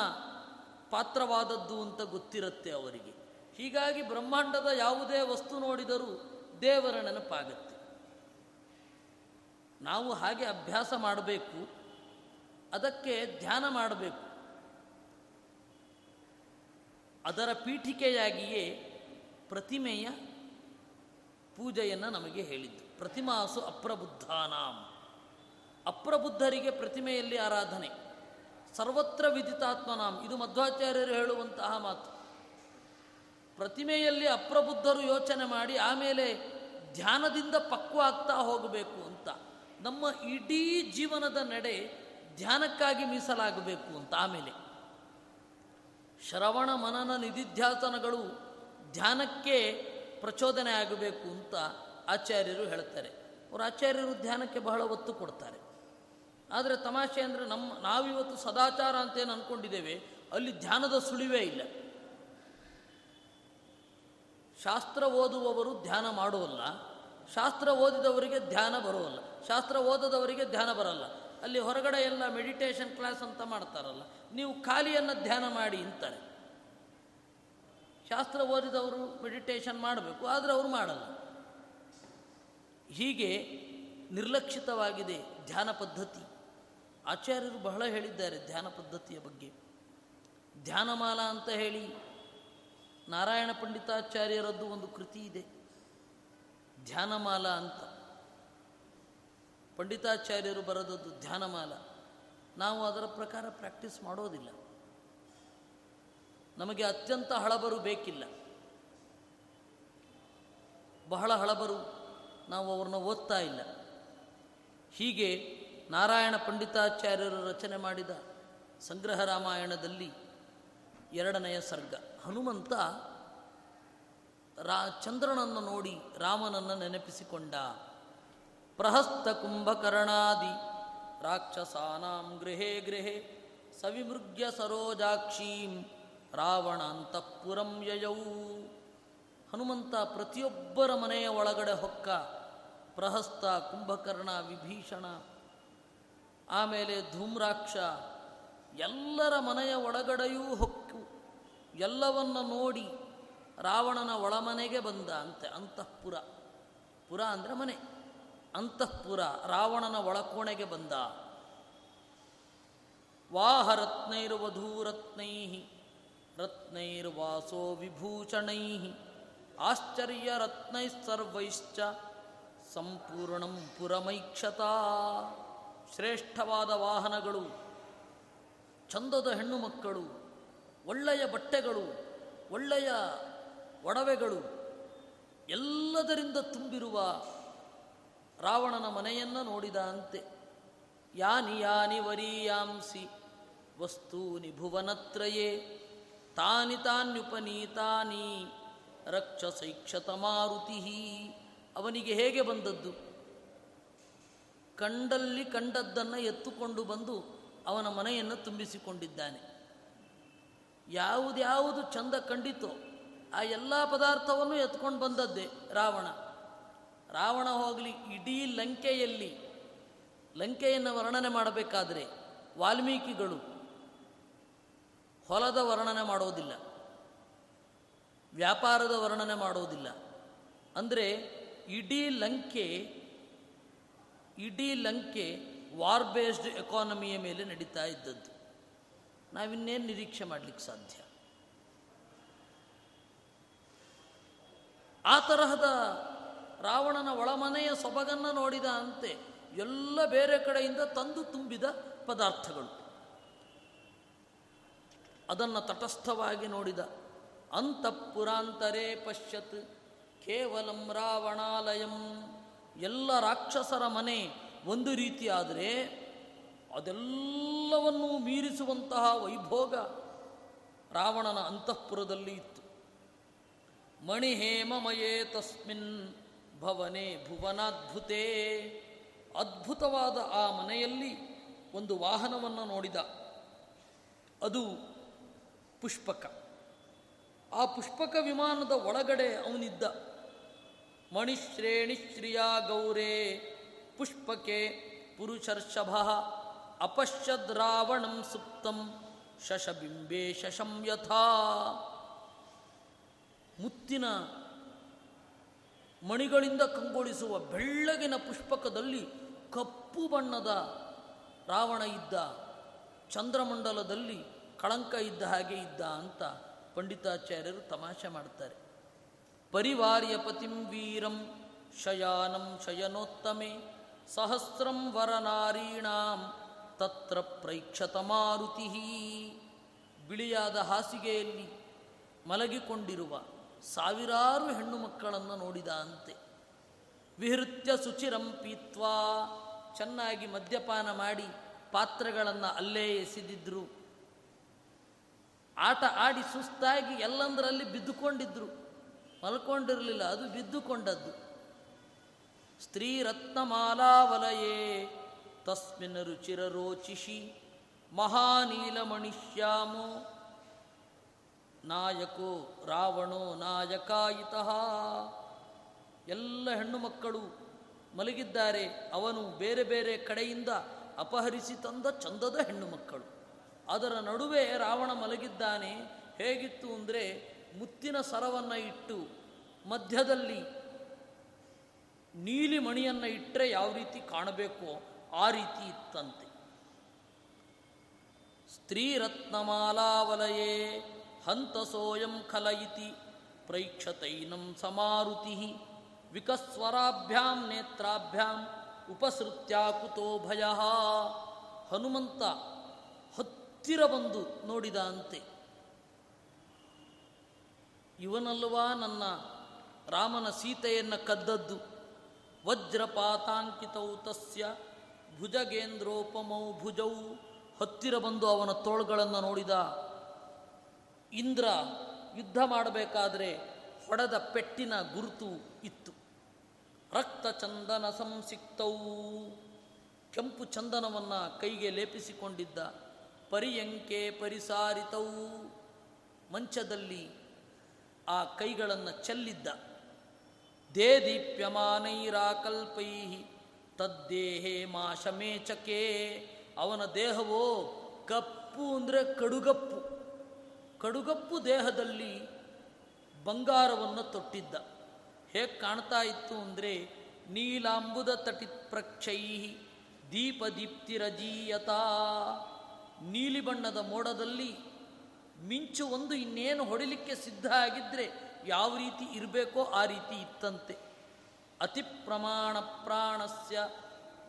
ಪಾತ್ರವಾದದ್ದು ಅಂತ ಗೊತ್ತಿರುತ್ತೆ ಅವರಿಗೆ. ಹೀಗಾಗಿ ಬ್ರಹ್ಮಾಂಡದ ಯಾವುದೇ ವಸ್ತು ನೋಡಿದರೂ ದೇವರ ನೆನಪಾಗತ್ತೆ. ನಾವು ಹಾಗೆ ಅಭ್ಯಾಸ ಮಾಡಬೇಕು, ಅದಕ್ಕೆ ಧ್ಯಾನ ಮಾಡಬೇಕು. ಅದರ ಪೀಠಿಕೆಯಾಗಿಯೇ ಪ್ರತಿಮೆಯ ಪೂಜೆಯನ್ನು ನಮಗೆ ಹೇಳಿದ್ದು. ಪ್ರತಿಮಾಸು ಅಪ್ರಬುದ್ಧಾನಾಂ. ಅಪ್ರಬುದ್ಧರಿಗೆ ಪ್ರತಿಮೆಯಲ್ಲಿ ಆರಾಧನೆ. ಸರ್ವತ್ರ ವಿದಿತಾತ್ಮನಾಮ್ ಇದು ಮಧ್ವಾಚಾರ್ಯರು ಹೇಳುವಂತಹ ಮಾತು. ಪ್ರತಿಮೆಯಲ್ಲಿ ಅಪ್ರಬುದ್ಧರು ಯೋಚನೆ ಮಾಡಿ ಆಮೇಲೆ ಧ್ಯಾನದಿಂದ ಪಕ್ವ ಆಗ್ತಾ ಹೋಗಬೇಕು ಅಂತ. ನಮ್ಮ ಇಡೀ ಜೀವನದ ನಡೆ ಧ್ಯಾನಕ್ಕಾಗಿ ಮೀಸಲಾಗಬೇಕು ಅಂತ ಆಮೇಲೆ. ಶ್ರವಣ ಮನನ ನಿಧಿಧ್ಯಾಸನಗಳು ಧ್ಯಾನಕ್ಕೆ ಪ್ರಚೋದನೆ ಆಗಬೇಕು ಅಂತ ಆಚಾರ್ಯರು ಹೇಳ್ತಾರೆ. ಅವರು ಆಚಾರ್ಯರು ಧ್ಯಾನಕ್ಕೆ ಬಹಳ ಒತ್ತು ಕೊಡ್ತಾರೆ. ಆದರೆ ತಮಾಷೆ ಅಂದರೆ ನಮ್ಮ ನಾವಿವತ್ತು ಸದಾಚಾರ ಅಂತೇನು ಅಂದ್ಕೊಂಡಿದ್ದೇವೆ ಅಲ್ಲಿ ಧ್ಯಾನದ ಸುಳಿವೇ ಇಲ್ಲ. ಶಾಸ್ತ್ರ ಓದುವವರು ಧ್ಯಾನ ಮಾಡುವಲ್ಲ ಶಾಸ್ತ್ರ ಓದಿದವರಿಗೆ ಧ್ಯಾನ ಬರುವಲ್ಲ ಶಾಸ್ತ್ರ ಓದದವರಿಗೆ ಧ್ಯಾನ ಬರಲ್ಲ. ಅಲ್ಲಿ ಹೊರಗಡೆ ಎಲ್ಲ ಮೆಡಿಟೇಷನ್ ಕ್ಲಾಸ್ ಅಂತ ಮಾಡ್ತಾರಲ್ಲ, ನೀವು ಖಾಲಿಯನ್ನು ಧ್ಯಾನ ಮಾಡಿ ಅಂತಾರೆ. ಶಾಸ್ತ್ರ ಓದಿದವರು ಮೆಡಿಟೇಷನ್ ಮಾಡಬೇಕು, ಆದರೆ ಅವರು ಮಾಡಲ್ಲ. ಹೀಗೆ ನಿರ್ಲಕ್ಷಿತವಾಗಿದೆ ಧ್ಯಾನ ಪದ್ಧತಿ. ಆಚಾರ್ಯರು ಬಹಳ ಹೇಳಿದ್ದಾರೆ ಧ್ಯಾನ ಪದ್ಧತಿಯ ಬಗ್ಗೆ. ಧ್ಯಾನಮಾಲ ಅಂತ ಹೇಳಿ ನಾರಾಯಣ ಪಂಡಿತಾಚಾರ್ಯರದ್ದು ಒಂದು ಕೃತಿ ಇದೆ. ಧ್ಯಾನಮಾಲ ಅಂತ. ಪಂಡಿತಾಚಾರ್ಯರು ಬರೆದದ್ದು ಧ್ಯಾನಮಾಲ. ನಾವು ಅದರ ಪ್ರಕಾರ ಪ್ರಾಕ್ಟೀಸ್ ಮಾಡೋದಿಲ್ಲ. ನಮಗೆ ಅತ್ಯಂತ ಹಳಬರು ಬೇಕಿಲ್ಲ. ಬಹಳ ಹಳಬರು ನಾವು ಅವ್ರನ್ನ ಓದ್ತಾ ಇಲ್ಲ. ಹೀಗೆ ನಾರಾಯಣ ಪಂಡಿತಾಚಾರ್ಯರು ರಚನೆ ಮಾಡಿದ ಸಂಗ್ರಹ ರಾಮಾಯಣದಲ್ಲಿ ಎರಡನೆಯ ಸರ್ಗ. ಹನುಮಂತ ರಾ, ಚಂದ್ರನನ್ನು ನೋಡಿ ರಾಮನನ್ನು ನೆನಪಿಸಿಕೊಂಡ. ಪ್ರಹಸ್ತ ಕುಂಭಕರ್ಣಾದಿ ರಾಕ್ಷಸಾನಾಂ ಗೃಹೇ ಗೃಹೇ ಸವಿಮೃಗ್ಯ ಸರೋಜಾಕ್ಷೀಂ ರಾವಣ ಅಂತಃಪುರಂ ಯಯೌ. ಹನುಮಂತ ಪ್ರತಿಯೊಬ್ಬರ ಮನೆಯ ಒಳಗಡೆ ಹೊಕ್ಕ ಪ್ರಹಸ್ತ ಕುಂಭಕರ್ಣ ವಿಭೀಷಣ ಆಮೇಲೆ ಧೂಮ್ರಾಕ್ಷ. ಎಲ್ಲರ ಮನೆಯ ಒಳಗಡೆಯೂ ಹೊಕ್ಕು. ಎಲ್ಲವನ್ನ ನೋಡಿ ರಾವಣನ ಒಳಮನೆಗೆ ಬಂದ ಅಂತೆ, ಅಂತಃಪುರ. ಪುರ ಅಂದರೆ ಮನೆ. ಅಂತಃಪುರ, ರಾವಣನ ಒಳಕೋಣೆಗೆ ಬಂದ. ವಾಹರತ್ನೈರ್ವಧೂರತ್ನೈ ರತ್ನೈರ್ವಾಸೋ ವಿಭೂಷಣೈ ಆಶ್ಚರ್ಯರತ್ನೈಸ್ಸರ್ವೈಶ್ಚ ಸಂಪೂರ್ಣಂ ಪುರಮೈಕ್ಷತಾ. ಶ್ರೇಷ್ಠವಾದ ವಾಹನಗಳು, ಚಂದದ ಹೆಣ್ಣು ಮಕ್ಕಳು, ಒಳ್ಳೆಯ ಬಟ್ಟೆಗಳು, ಒಳ್ಳೆಯ ಒಡವೆಗಳು, ಎಲ್ಲದರಿಂದ ತುಂಬಿರುವ ರಾವಣನ ಮನೆಯನ್ನು ನೋಡಿದ ಅಂತೆ. ಯಾನಿ ಯಾನಿ ವರೀಯಾಂಸಿ ವಸ್ತೂನಿ ಭುವನತ್ರಯೇ ತಾನಿ ತಾನ್ಯುಪನೀತಾನಿ ರಕ್ಷಸೈಕ್ಷತ ಮಾರುತಿ ಅವನಿಗೆ ಹೇಗೆ ಬಂದದ್ದು? ಕಂಡಲ್ಲಿ ಕಂಡದ್ದನ್ನು ಎತ್ತುಕೊಂಡು ಬಂದು ಅವನ ಮನೆಯನ್ನು ತುಂಬಿಸಿಕೊಂಡಿದ್ದಾನೆ. ಯಾವುದ್ಯಾವುದು ಚಂದ ಕಂಡಿತೋ ಆ ಎಲ್ಲ ಪದಾರ್ಥವನ್ನು ಎತ್ಕೊಂಡು ಬಂದದ್ದೇ ರಾವಣ. ರಾವಣ ಹೋಗಲಿ, ಇಡೀ ಲಂಕೆಯಲ್ಲಿ, ಲಂಕೆಯನ್ನು ವರ್ಣನೆ ಮಾಡಬೇಕಾದರೆ ವಾಲ್ಮೀಕಿಗಳು ಹೊಲದ ವರ್ಣನೆ ಮಾಡೋದಿಲ್ಲ, ವ್ಯಾಪಾರದ ವರ್ಣನೆ ಮಾಡೋದಿಲ್ಲ. ಅಂದರೆ ಇಡೀ ಲಂಕೆ ಇಡೀ ಲಂಕೆ ವಾರ್ ಬೇಸ್ಡ್ ಎಕಾನಮಿಯ ಮೇಲೆ ನಡೀತಾ ಇದ್ದದ್ದು. ನಾವಿನ್ನೇನು ನಿರೀಕ್ಷೆ ಮಾಡಲಿಕ್ಕೆ ಸಾಧ್ಯ? ಆ ತರಹದ ರಾವಣನ ಒಳಮನೆಯ ಸೊಬಗನ್ನು ನೋಡಿದ ಅಂತೆ ಎಲ್ಲ ಬೇರೆ ಕಡೆಯಿಂದ ತಂದು ತುಂಬಿದ ಪದಾರ್ಥಗಳು. ಅದನ್ನು ತಟಸ್ಥವಾಗಿ ನೋಡಿದ, ಅಂತಃಪುರಾಂತರೇ ಪಶ್ಯತ್ ಕೇವಲಂ ರಾವಣಾಲಯಂ. ಎಲ್ಲ ರಾಕ್ಷಸರ ಮನೆ ಒಂದು ರೀತಿಯಾದರೆ ಅದೆಲ್ಲವನ್ನೂ ಮೀರಿಸುವಂತಹ ವೈಭೋಗ ರಾವಣನ ಅಂತಃಪುರದಲ್ಲಿ ಇತ್ತು. ಮಣಿಹೇಮಮಯೇ ತಸ್ಮಿನ್ ಭವನೆ ಭುವನಾದ್ಭುತೇ. ಅದ್ಭುತವಾದ ಆ ಮನೆಯಲ್ಲಿ ಒಂದು ವಾಹನವನ್ನು ನೋಡಿದ. ಅದು ಪುಷ್ಪಕ. ಆ ಪುಷ್ಪಕ ವಿಮಾನದ ಒಳಗಡೆ ಅವನಿದ್ದ. ಮಣಿಶ್ರೇಣಿ ಶ್ರೀಯ ಗೌರೇ ಪುಷ್ಪಕೆ ಪುರುಷರ್ಷಭ ಅಪಶ್ಯದ್ರಾವಣಂ ಸುಪ್ತಂ ಶಶಬಿಂಬೆ ಶಶಂ ಯಥಾ. ಮುತ್ತಿನ ಮಣಿಗಳಿಂದ ಕಂಗೊಳಿಸುವ ಬೆಳ್ಳಗಿನ ಪುಷ್ಪಕದಲ್ಲಿ ಕಪ್ಪು ಬಣ್ಣದ ರಾವಣ ಇದ್ದ, ಚಂದ್ರಮಂಡಲದಲ್ಲಿ ಕಳಂಕ ಇದ್ದ ಹಾಗೆ ಇದ್ದ ಅಂತ ಪಂಡಿತಾಚಾರ್ಯರು ತಮಾಷೆ ಮಾಡ್ತಾರೆ. ಪರಿವಾರ್ಯ ಪತಿಂ ವೀರಂ ಶಯಾನಂ ಶಯನೋತ್ತಮೆ ಸಹಸ್ರಂ ವರನಾರೀಣಾಂ ತತ್ರ ಪ್ರೈಕ್ಷತ ಮಾರುತಿ ಬಿಳಿಯಾದ ಹಾಸಿಗೆಯಲ್ಲಿ ಮಲಗಿಕೊಂಡಿರುವ ಸಾವಿರಾರು ಹೆಣ್ಣು ಮಕ್ಕಳನ್ನು ನೋಡಿದ ಅಂತೆ ವಿಹೃತ್ಯ ಶುಚಿರಂ ಪೀತ್ವಾ ಚೆನ್ನಾಗಿ ಮದ್ಯಪಾನ ಮಾಡಿ ಪಾತ್ರೆಗಳನ್ನು ಅಲ್ಲೇ ಎಸೆದಿದ್ರು. ಆಟ ಆಡಿ ಸುಸ್ತಾಗಿ ಎಲ್ಲಂದರಲ್ಲಿ ಬಿದ್ದುಕೊಂಡಿದ್ರು. ಮಲ್ಕೊಂಡಿರಲಿಲ್ಲ ಅದು ಬಿದ್ದುಕೊಂಡದ್ದು. ಸ್ತ್ರೀ ರತ್ನಮಾಲಾವಲಯೇ ತಸ್ಮಿನ್ ರುಚಿರರೋಚಿಷಿ ಮಹಾನೀಲಮಣಿಶ್ಯಾಮೋ ನಾಯಕೋ ರಾವಣೋ ನಾಯಕಾಯಿತಃ. ಎಲ್ಲ ಹೆಣ್ಣು ಮಕ್ಕಳು ಮಲಗಿದ್ದಾರೆ, ಅವನು ಬೇರೆ ಬೇರೆ ಕಡೆಯಿಂದ ಅಪಹರಿಸಿ ತಂದ ಚಂದದ ಹೆಣ್ಣು ಮಕ್ಕಳು. ಅದರ ನಡುವೆ ರಾವಣ ಮಲಗಿದ್ದಾನೆ, ಹೇಗಿತ್ತು ಅಂದರೆ ಮುತ್ತಿನ ಸರವನ್ನು ಇಟ್ಟು ಮಧ್ಯದಲ್ಲಿ ನೀಲಿ ಮಣಿಯನ್ನು ಇಟ್ಟರೆ ಯಾವ ರೀತಿ ಕಾಣಬೇಕು ಆ ರೀತಿ ಇತ್ತಂತೆ. ಸ್ತ್ರೀರತ್ನಮಾಲಾವಲಯೇ ಹಂತಸೋಯಂ ಖಲಯಿತಿ ಪ್ರೈಕ್ಷತೈನಂ ಸಮಾರುತಿ ವಿಕಸ್ವರಾಭ್ಯಾಂ ನೇತ್ರಾಭ್ಯಾಂ ಉಪಸೃತ್ಯಾಕುತೋ ಭಯ ಹನುಮಂತ ಹತ್ತಿರ ಬಂದು ನೋಡಿದ ಅಂತೆ. ಇವನಲ್ವಾ ನನ್ನ ರಾಮನ ಸೀತೆಯನ್ನು ಕದ್ದದ್ದು? ವಜ್ರಪಾತಾಂಕಿತೌ ತಸ್ಯ ಭುಜಗೇಂದ್ರೋಪಮೌ ಭುಜೌ ಹತ್ತಿರ ಬಂದು ಅವನ ತೋಳುಗಳನ್ನು ನೋಡಿದ ಇಂದ್ರ ಯುದ್ಧ ಮಾಡಬೇಕಾದರೆ ಹೊಡೆದ ಪೆಟ್ಟಿನ ಗುರುತು ಇತ್ತು. ರಕ್ತ ಚಂದನ ಸಂಸಿಕ್ತವು. ಕೆಂಪು ಚಂದನವನ್ನು ಕೈಗೆ ಲೇಪಿಸಿಕೊಂಡಿದ್ದ. ಪರಿಯಂಕೆ ಪರಿಸಾರಿತವು. ಮಂಚದಲ್ಲಿ ಆ ಕೈಗಳನ್ನು ಚೆಲ್ಲಿದ್ದ. ದೇ ದೀಪ್ಯಮಾನೈರಾಕಲ್ಪೈ ತದ್ದೇಹೇ ಮಾಶಮೇಚಕೆ, ಅವನ ದೇಹವೋ ಕಪ್ಪು ಅಂದರೆ ಕಡುಗಪ್ಪು. ಕಡುಗಪ್ಪು ದೇಹದಲ್ಲಿ ಬಂಗಾರವನ್ನು ತೊಟ್ಟಿದ್ದ. ಹೇಗೆ ಕಾಣ್ತಾ ಇತ್ತು ಅಂದರೆ, ನೀಲಾಂಬುದ ತಟಿತ್ ಪ್ರಕ್ಷೈ ದೀಪದೀಪ್ತಿರಜೀಯತಾ. ನೀಲಿ ಬಣ್ಣದ ಮೋಡದಲ್ಲಿ ಮಿಂಚು ಒಂದು ಇನ್ನೇನು ಹೊಡಿಲಿಕ್ಕೆ ಸಿದ್ಧ ಆಗಿದ್ದರೆ ಯಾವ ರೀತಿ ಇರಬೇಕೋ ಆ ರೀತಿ ಇತ್ತಂತೆ. ಅತಿ ಪ್ರಮಾಣ ಪ್ರಾಣಸ್ಯ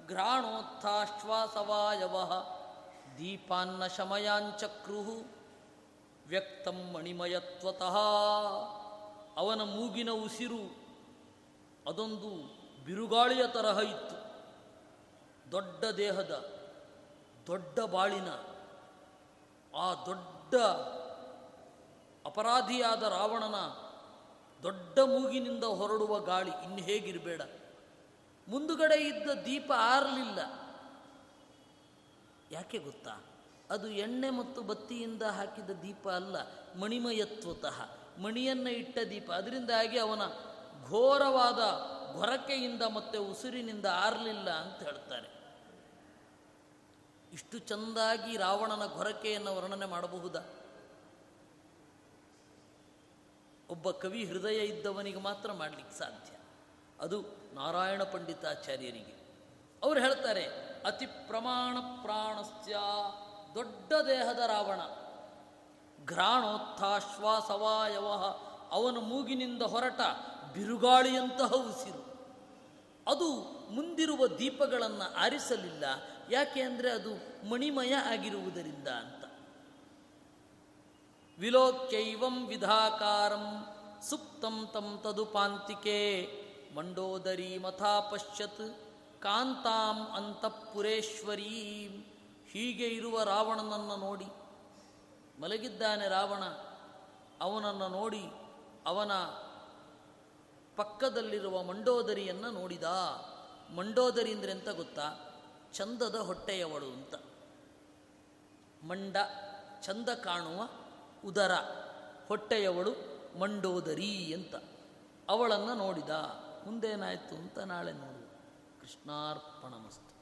ಘ್ರಾಣೋತ್ಥಾಶ್ವಾಸವಾಯವ ದೀಪಾನ್ನ ಶಮಯಾಂಚಕ್ರು ವ್ಯಕ್ತಂ ಮಣಿಮಯತ್ವತಃ. ಅವನ ಮೂಗಿನ ಉಸಿರು ಅದೊಂದು ಬಿರುಗಾಳಿಯ ತರಹ ಇತ್ತು. ದೊಡ್ಡ ದೇಹದ ದೊಡ್ಡ ಬಾಳಿನ ಆ ದೊಡ್ಡ ಅಪರಾಧಿಯಾದ ರಾವಣನ ದೊಡ್ಡ ಮೂಗಿನಿಂದ ಹೊರಡುವ ಗಾಳಿ ಇನ್ನು ಹೇಗಿರಬೇಡ. ಮುಂದುಗಡೆ ಇದ್ದ ದೀಪ ಆರಲಿಲ್ಲ. ಯಾಕೆ ಗೊತ್ತಾ? ಅದು ಎಣ್ಣೆ ಮತ್ತು ಬತ್ತಿಯಿಂದ ಹಾಕಿದ ದೀಪ ಅಲ್ಲ, ಮಣಿಮಯತ್ವತಃ. ಮಣಿಯನ್ನು ಇಟ್ಟ ದೀಪ. ಅದರಿಂದಾಗಿ ಅವನ ಘೋರವಾದ ಗೊರಕೆಯಿಂದ ಮತ್ತೆ ಉಸಿರಿನಿಂದ ಆರಲಿಲ್ಲ ಅಂತ ಹೇಳ್ತಾರೆ. ಇಷ್ಟು ಚೆಂದಾಗಿ ರಾವಣನ ಗೊರಕೆಯನ್ನು ವರ್ಣನೆ ಮಾಡಬಹುದಾ? ಒಬ್ಬ ಕವಿ ಹೃದಯ ಇದ್ದವನಿಗೆ ಮಾತ್ರ ಮಾಡಲಿಕ್ಕೆ ಸಾಧ್ಯ. ಅದು ನಾರಾಯಣ ಪಂಡಿತಾಚಾರ್ಯರಿಗೆ. ಅವರು ಹೇಳ್ತಾರೆ, ಅತಿ ಪ್ರಮಾಣ ಪ್ರಾಣಸ್ಯ ದೊಡ್ಡ ದೇಹದ ರಾವಣ. ಘ್ರಾಣೋತ್ಥಾಶ್ವಾಸವಾಯವ ಅವನ ಮೂಗಿನಿಂದ ಹೊರಟ ಬಿರುಗಾಳಿಯಂತಹ ಉಸಿರು. ಅದು ಮುಂದಿರುವ ದೀಪಗಳನ್ನು ಆರಿಸಲಿಲ್ಲ. ಯಾಕೆ ಅಂದರೆ ಅದು ಮಣಿಮಯ ಆಗಿರುವುದರಿಂದ ಅಂತ. ವಿಲೋಕ್ಯೈವಂ ವಿಧಾಕಾರಂ ಸುಪ್ತಂ ತಂ ತದುಪಾಂತಿಕೆ ಮಂಡೋದರಿ ಮಥಾ ಪಶ್ಯತ್ ಕಾಂತಾಂ ಅಂತಃಪುರೇಶ್ವರೀಂ. ಹೀಗೆ ಇರುವ ರಾವಣನನ್ನು ನೋಡಿ, ಮಲಗಿದ್ದಾನೆ ರಾವಣ. ಅವನನ್ನು ನೋಡಿ ಅವನ ಪಕ್ಕದಲ್ಲಿರುವ ಮಂಡೋದರಿಯನ್ನು ನೋಡಿದ. ಮಂಡೋದರಿ ಅಂದರೆ ಎಂತ ಗೊತ್ತಾ? ಚಂದದ ಹೊಟ್ಟೆಯವಳು ಅಂತ. ಮಂಡ, ಚಂದ ಕಾಣುವ ಉದರ ಹೊಟ್ಟೆಯವಳು ಮಂಡೋದರಿ ಅಂತ. ಅವಳನ್ನು ನೋಡಿದ ಮುಂದೇನಾಯಿತು? ಅಂತ ನಾಳೆ ನೋಡು ಕೃಷ್ಣಾರ್ಪಣಮಸ್ತು.